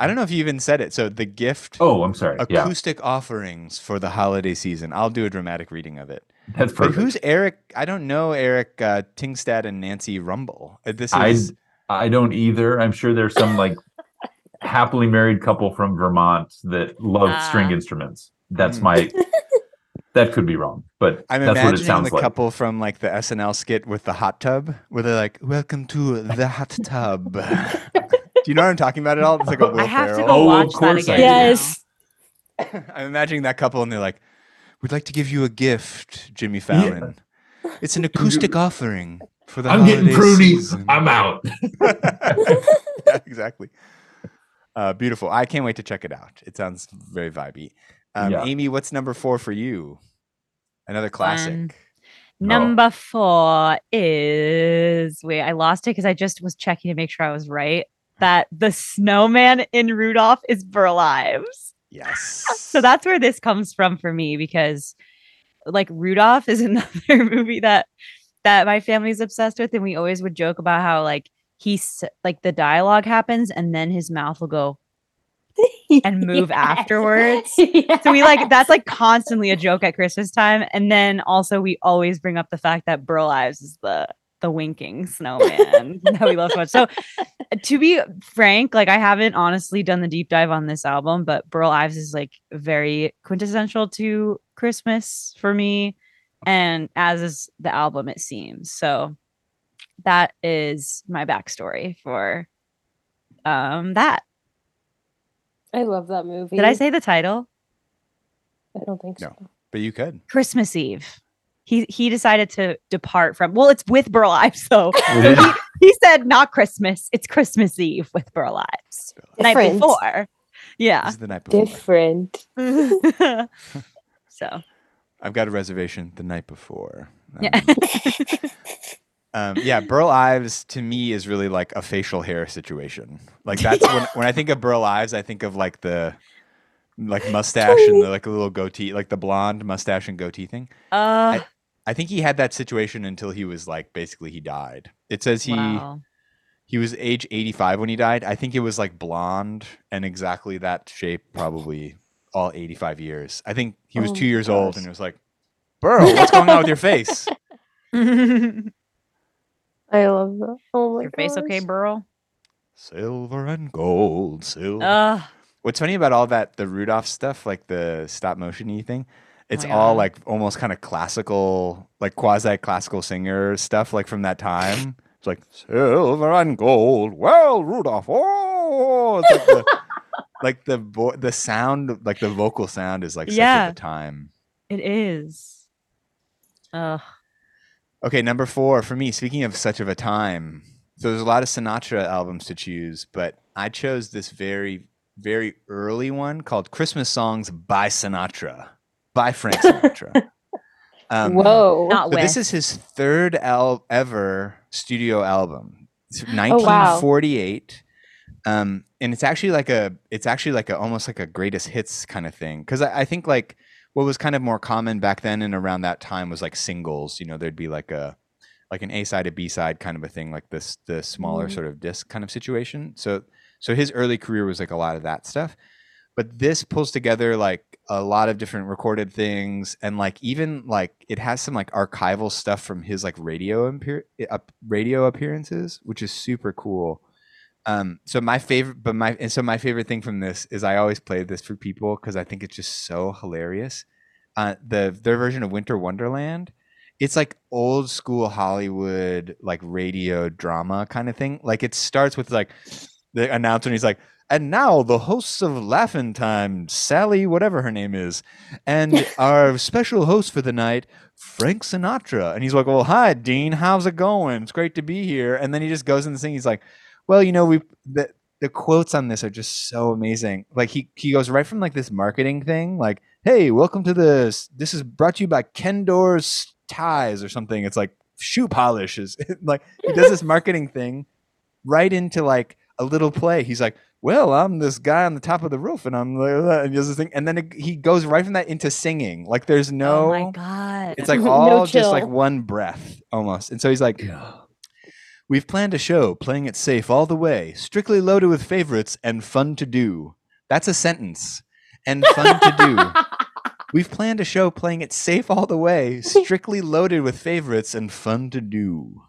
I don't know if you even said it. So the gift oh i'm sorry yeah acoustic offerings for the holiday season. I'll do a dramatic reading of it. That's But who's Eric? I don't know Eric uh, Tingstad and Nancy Rumbel. Uh, This I- is I don't either. I'm sure there's some like happily married couple from Vermont that love string Ah. instruments. That's Mm. my that could be wrong, but I'm that's what it sounds the like. couple from like the SNL skit with the hot tub, where they're like, "Welcome to the hot tub." do you know what I'm talking about at all? It's like a Will I have to Ferrell. go Oh, watch that again. Yes. I'm imagining that couple, and they're like, "We'd like to give you a gift, Jimmy Fallon. It's an acoustic offering for the I'm getting holiday pruny. season." I'm out. yeah, exactly. Uh, beautiful. I can't wait to check it out. It sounds very vibey. Um, Yeah. Amy, what's number four for you? Another classic. Fun. Number four is wait, I lost it because I just was checking to make sure I was right. That the snowman in Rudolph is Burl Ives. Yes. So that's where this comes from for me because like Rudolph is another movie that that my family's obsessed with and we always would joke about how like he's like the dialogue happens and then his mouth will go and move Yes. afterwards. Yes. So we like that's like constantly a joke at Christmas time. And then also we always bring up the fact that Burl Ives is the the winking snowman that we love so much. So to be frank, like I haven't honestly done the deep dive on this album, but Burl Ives is like very quintessential to Christmas for me. And as is the album, it seems. So that is my backstory for um that. I love that movie. Did I say the title? I don't think No. so. But you could. Christmas Eve. He he decided to depart from. Well, it's with Burl Ives though. Yeah. he said not Christmas. It's Christmas Eve with Burl Ives. The night before. Yeah. This is the night before. Different. so I've got a reservation the night before. yeah. Um, um, yeah, Burl Ives to me is really like a facial hair situation. Like that's when when I think of Burl Ives, I think of like the like mustache and the like a little goatee, like the blonde mustache and goatee thing. uh, I think he had that situation until he was like basically he died. It says he wow. he was age 85 when he died. I think it was like blonde and exactly that shape probably all 85 years. I think he was Oh 2 my years old and it was like, "Burl, what's going on with your face?" I love that. Oh my Your face okay, gosh. Burl? Silver and gold, silver. Uh, What's funny about all that the Rudolph stuff, like the stop motion-y thing, it's my all God. like almost kind of classical, like quasi classical singer stuff, like from that time. It's like silver and gold. Well, Rudolph, oh, oh, oh. it's like the, like the vo- the sound, like the vocal sound is like such Yeah. at the time. it is. Ugh. Okay, number four for me. Speaking of such of a time, so there's a lot of Sinatra albums to choose, but I chose this very, very early one called "Christmas Songs by Sinatra" by Frank Sinatra. Um, Whoa. Not with. this is his third al- ever studio album. It's Oh, wow. 1948. Um, and it's actually like a it's actually like a almost like a greatest hits kind of thing. Cause I, I think like what was kind of more common back then and around that time was like singles. You know, there'd be like a like an A side, a B side kind of a thing, like this the smaller Mhm. sort of disc kind of situation. So so his early career was like a lot of that stuff. But this pulls together like a lot of different recorded things and like even like it has some like archival stuff from his like radio appear- up radio appearances, which is super cool. Um, so my favorite, but my and so my favorite thing from this is I always play this for people because I think it's just so hilarious. Uh, the their version of Winter Wonderland, it's like old school Hollywood like radio drama kind of thing. Like it starts with like the announcer and he's like, and now the hosts of Laughing Time, Sally, whatever her name is, and our special host for the night, Frank Sinatra. And he's like, Well, hi, Dean, how's it going? It's great to be here. And then he just goes in the thing. He's like, Well, you know, we the the quotes on this are just so amazing. Like he he goes right from like this marketing thing, like, hey, welcome to this. This is brought to you by Kendor's ties or something. It's like shoe polish is like he does this marketing thing right into like a little play. He's like, "Well, I'm this guy on the top of the roof, and I'm like that," and this thing, and then it, he goes right from that into singing. Like there's no, oh my god. it's like No all just like one breath almost. And so he's like, Yeah. "We've planned a show, playing it safe all the way, strictly loaded with favorites and fun to do." That's a sentence. And fun to do. We've planned a show playing it safe all the way, strictly loaded with favorites and fun to do.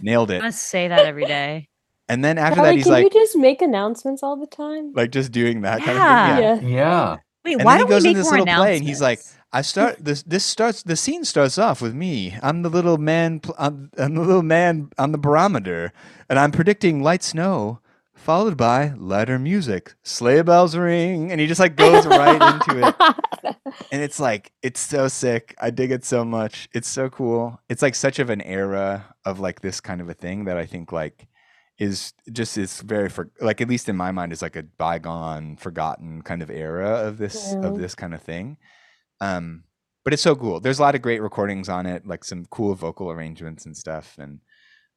Nailed it. I say that every day. And then after Kelly, that, he's can like, you just make announcements all the time? like just doing that kind of Yeah. thing. Yeah. yeah. Yeah. Wait, And why then he don't goes we in make this more little play and he's like. I start this. This starts. The scene starts off with me. I'm the little man. I'm, I'm the little man on the barometer, and I'm predicting light snow, followed by lighter music. Sleigh bells ring, and he just like goes right into it. and it's like it's so sick i dig it so much it's so cool it's like such of an era of like this kind of a thing that i think like is just is very for like at least in my mind is like a bygone forgotten kind of era of this Yeah. of this kind of thing um but it's so cool there's a lot of great recordings on it like some cool vocal arrangements and stuff and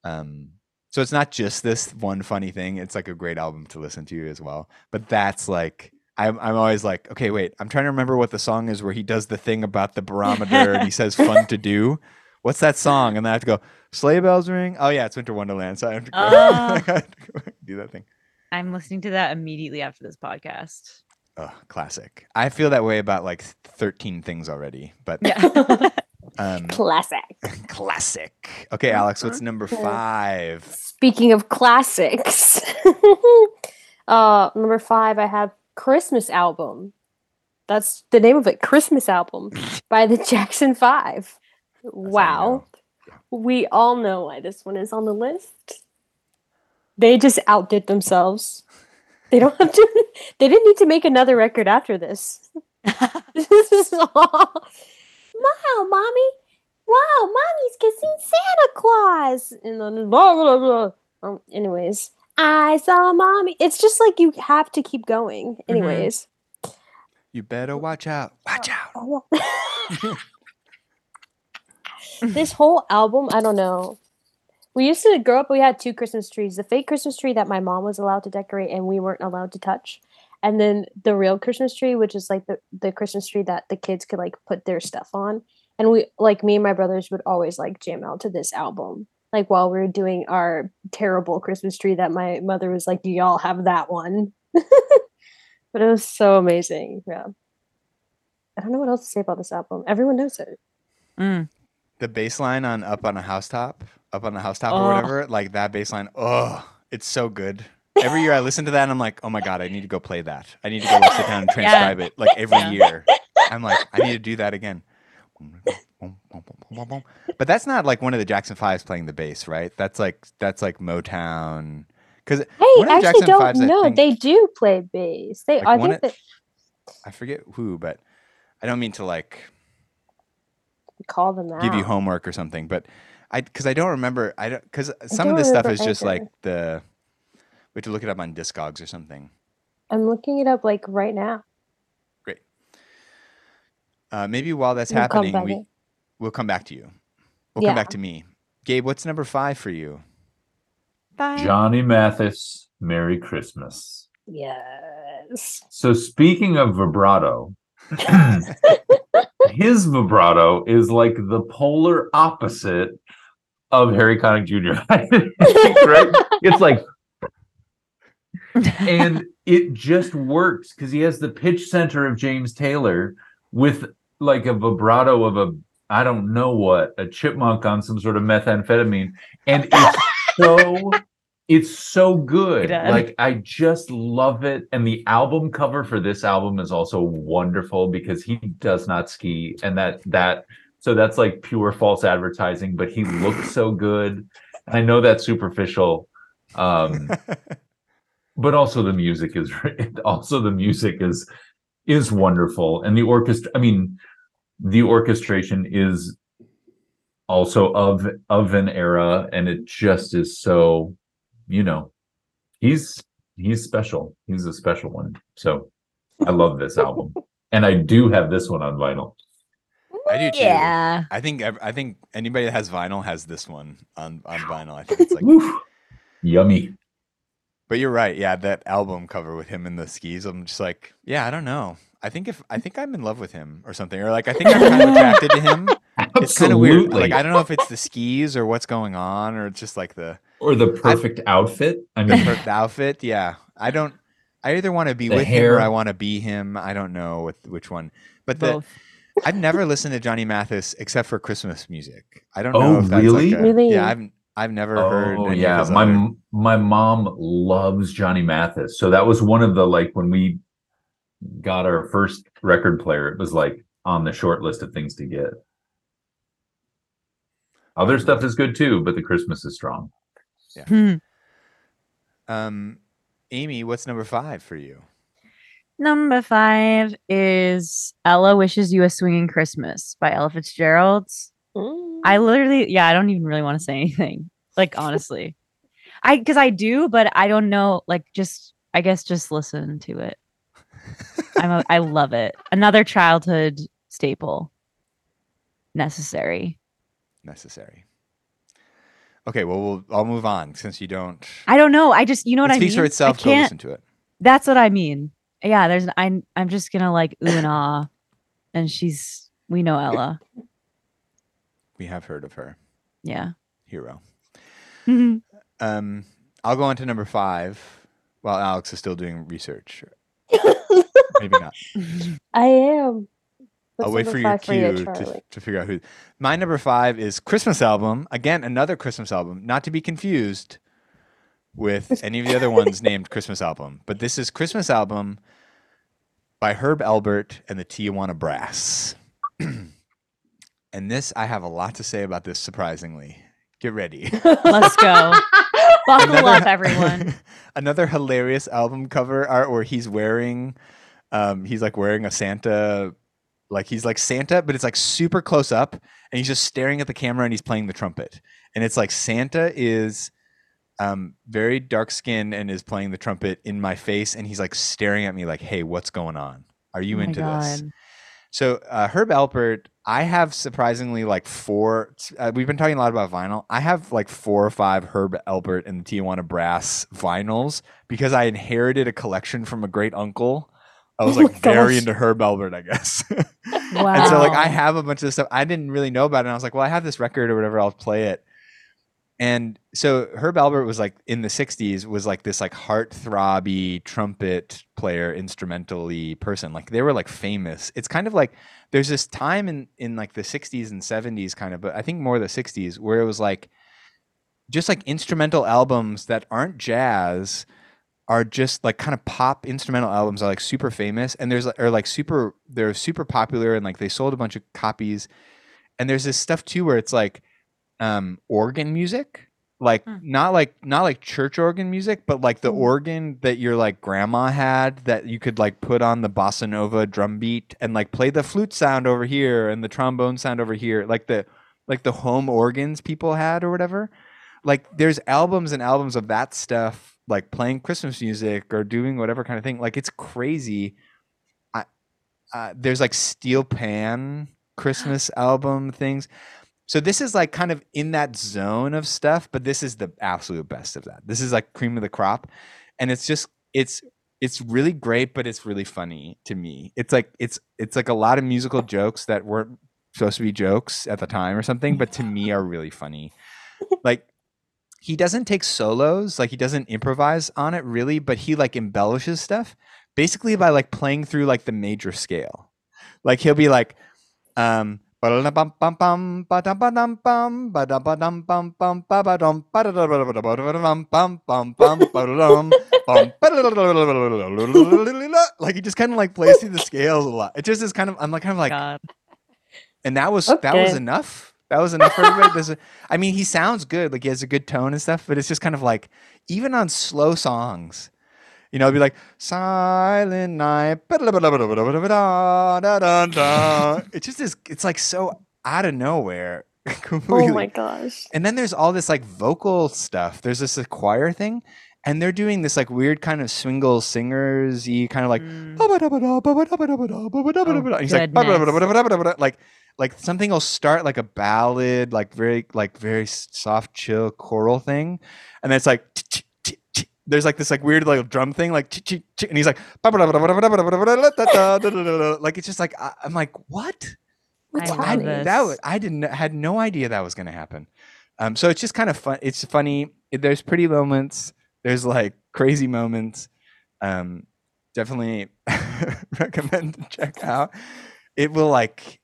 um so it's not just this one funny thing it's like a great album to listen to as well but that's like I'm, I'm always like, okay, wait, I'm trying to remember what the song is where he does the thing about the barometer and he says fun to do. What's that song? And then I have to go, sleigh bells ring. Oh yeah, it's Winter Wonderland. So I have to go. I have to go do that thing. I'm listening to that immediately after this podcast. Oh, classic. I feel that way about like 13 things already, but Yeah. um, Classic. classic. Okay, Alex, what's number five? Speaking of classics, uh, number five, I have Christmas album. That's the name of it, Christmas album by the Jackson Five. Wow, we all know why this one is on the list. They just outdid themselves. They don't have to. They didn't need to make another record after this. this is all. Wow, mommy! Wow, mommy's kissing Santa Claus, and then blah blah blah. Um, anyways, I saw mommy. It's just like you have to keep going. Anyways, You better watch out. Watch out. This whole album, I don't know. We used to grow up. We had two Christmas trees: the fake Christmas tree that my mom was allowed to decorate and we weren't allowed to touch, and then the real Christmas tree, which is like the the Christmas tree that the kids could like put their stuff on. And we, like me and my brothers, would always like jam out to this album, like while we were doing our terrible Christmas tree. That my mother was like, "Do y'all have that one?" but it was so amazing. Yeah. I don't know what else to say about this album. Everyone knows it. Mm. The bass line on Up on a Housetop, Up on a Housetop Oh. or whatever, like that bass line, oh, it's so good. Every year I listen to that and I'm like, oh my God, I need to go play that. I need to go sit down and transcribe it like every Yeah. year. I'm like, I need to do that again. But that's not like one of the Jackson Fives playing the bass, right? That's like that's like Motown. Because of actually, Jackson don't Fives, I no, think- they do play bass. They, Like I think of- that I forget who, but I don't mean to like call them out. give you homework or something, but I because I don't remember. I don't because some of don't this stuff remember is just like the we have to look it up on Discogs or something. I'm looking it up like right now. Great. Uh, maybe while that's We'll happening, back we in. we'll come back to you. We'll come back to me. Gabe, what's number five for you? Bye. Johnny Mathis, Merry Christmas. Yes. So speaking of vibrato, his vibrato is like the polar opposite of Harry Connick Jr. Right? It's like, and it just works because he has the pitch center of James Taylor with like a vibrato of a I don't know what a chipmunk on some sort of methamphetamine, and it's so it's so good. Like I just love it, and the album cover for this album is also wonderful because he does not ski, and that that so that's like pure false advertising, but he looks so good. I know that's superficial. Um, but also the music is also the music is is wonderful and the orchestra i mean the orchestration is also of of an era and it just is so you know he's he's special he's a special one so i love this album and i do have this one on vinyl I do too. Yeah. I think I think anybody that has vinyl has this one on on vinyl. I think it's like Woof. yummy But you're right. Yeah, that album cover with him in the skis. I'm just like, yeah, I don't know. I think if I think I'm in love with him or something, or like I think I'm kind of attracted to him. It's kind of weird. Like I don't know if it's the skis or what's going on, or it's just like the or the perfect outfit i mean per- the outfit. Yeah, I don't. I either want to be The with him or I want to be him. I don't know with which one. But the, I've never listened to Johnny Mathis except for Christmas music. I don't Oh, know if that's really? like a, Really? yeah. I've I've never heard. Oh any yeah, of his my other- my mom loves Johnny Mathis. So that was one of the like when we got our first record player, it was like on the short list of things to get. Other stuff is good too, but the Christmas is strong. Hmm. Um, Amy, what's number five for you? Number five is Ella Wishes You a Swinging Christmas by Ella Fitzgerald. Mm. I literally, yeah, I don't even really want to say anything. Like, honestly, I, because I do, but I don't know. Like, just, I guess, just listen to it. I'm, a, I love it. Another childhood staple. Necessary. Necessary. Okay, well, we'll I'll move on since you don't. I don't know. I just, you know what it I mean. speaks for itself. I Go can't. listen to it. That's what I mean. Yeah, there's. I'm. I'm just gonna like ooh and ah, and she's. We know Ella. We have heard of her. Yeah. Hero. Mhm. Um, I'll go on to number five, while Alex is still doing research. Maybe not. I am. I'll wait for your five you, cue to, to figure out who. My number five is Christmas album. Again, another Christmas album, not to be confused with any of the other ones named Christmas album. But this is Christmas album by Herb Alpert and the Tijuana Brass. and this, I have a lot to say about this. Surprisingly, get ready. Let's go. Buckle Another- up, everyone. another hilarious album cover art where he's wearing um he's like wearing a santa like he's like santa but it's like super close up and he's just staring at the camera and he's playing the trumpet and it's like santa is um very dark skinned and is playing the trumpet in my face and he's like staring at me like hey what's going on are you Oh into this so uh, Herb Alpert, I have surprisingly like four. Uh, we've been talking a lot about vinyl. I have like four or five Herb Alpert and the Tijuana Brass vinyls because I inherited a collection from a great uncle. I was Oh like very gosh. into Herb Alpert, I guess. Wow. and so like I have a bunch of stuff I didn't really know about it. And I was like, well, I have this record or whatever. I'll play it. And so Herb Alpert was like in the '60s was like this like heart-throbby trumpet player, instrumentally person. Like they were like famous. It's kind of like there's this time in in like the '60s and '70s, kind of, but I think more the '60s, where it was like just like instrumental albums that aren't jazz are just like kind of pop instrumental albums are like super famous and there's are like super they're super popular and like they sold a bunch of copies and there's this stuff too where it's like um organ music like Hmm. not like not like church organ music but like the Hmm. organ that your like grandma had that you could like put on the bossa nova drum beat and like play the flute sound over here and the trombone sound over here like the like the home organs people had or whatever like there's albums and albums of that stuff like playing christmas music or doing whatever kind of thing like it's crazy. I, uh, there's like steel pan christmas album things. So this is like kind of in that zone of stuff but this is the absolute best of that. This is like cream of the crop. And it's just it's it's really great but it's really funny to me. It's like it's it's like a lot of musical jokes that weren't supposed to be jokes at the time or something but to me are really funny. Like he doesn't take solos, like he doesn't improvise on it really, but he like embellishes stuff basically by like playing through like the major scale. Like he'll be like, um, like he just kind of like plays through the scales a lot. It just is kind of I'm like kind of like, God. and that was okay. that was enough that was enough for everybody There's a, i mean he sounds good like he has a good tone and stuff but it's just kind of like even on slow songs you know it'd be like silent night ba-da-da-ba-da-ba-da-ba-da, it just is it's like so out of nowhere Oh my gosh. and then there's all this like vocal stuff. There's this choir thing, and they're doing this like weird kind of swingle singers y kind of like Mm. like like like something will start like a ballad, like very like very soft, chill choral thing, and then it's like there's like this like weird like drum thing like and he's like like it's just like I'm like what What's I that was, I didn't had no idea that was going to happen. Um, so it's just kind of fun. It's funny. There's pretty moments. There's like crazy moments. Um, definitely recommend to check out. It will like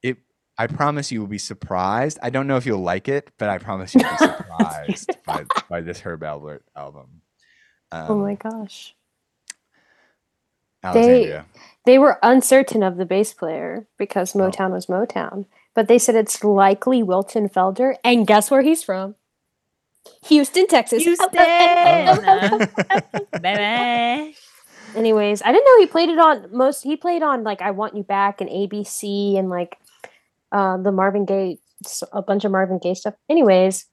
it. I promise you will be surprised. I don't know if you'll like it, but I promise you'll be surprised by, by this Herb Alpert album. Um, Oh my gosh. Alexandria. They were uncertain of the bass player because Oh. Motown was Motown, but they said it's likely Wilton Felder. And guess where he's from? Houston, Texas. Houston. Baby. Anyways, I didn't know he played it on most. He played on like "I Want You Back" and ABC and like uh, the Marvin Gaye, a bunch of Marvin Gaye stuff. Anyways,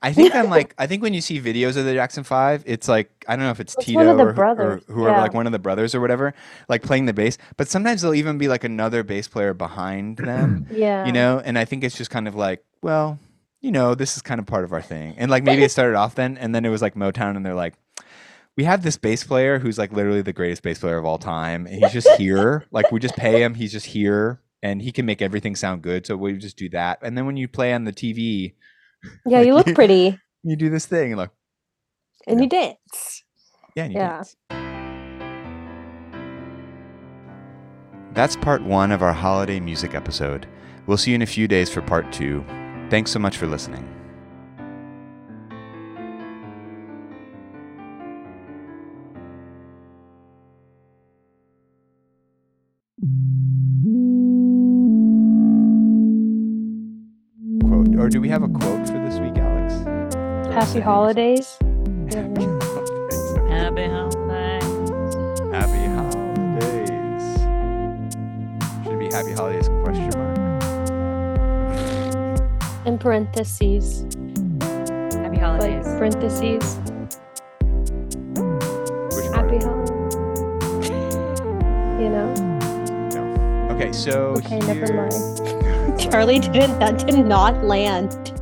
I think I'm like I think when you see videos of the Jackson Five, it's like I don't know if it's It's Tito one of the or, who- or whoever, yeah. like one of the brothers or whatever, like playing the bass. But sometimes there'll even be like another bass player behind them, yeah, you know. And I think it's just kind of like, well, you know, this is kind of part of our thing. And like maybe it started off then, and then it was like Motown, and they're like, we have this bass player who's like literally the greatest bass player of all time, and he's just here. like we just pay him, he's just here, and he can make everything sound good. So we just do that. And then when you play on the TV, yeah. You look pretty you do this thing, and like. and Yeah. you dance. Yeah, and you Yeah. dance. That's part one of our holiday music episode. We'll see you in a few days for part two. Thanks so much for listening. Quote, or do we have a quote for this week, Alex? Or Happy holidays. Happy holidays. Happy holidays. Happy holidays. Should be happy holidays question mark? In parentheses. Happy Like holidays. parentheses. Which? Happy holidays. You know? No. Okay, so Okay, never mind. Charlie didn't that did not land.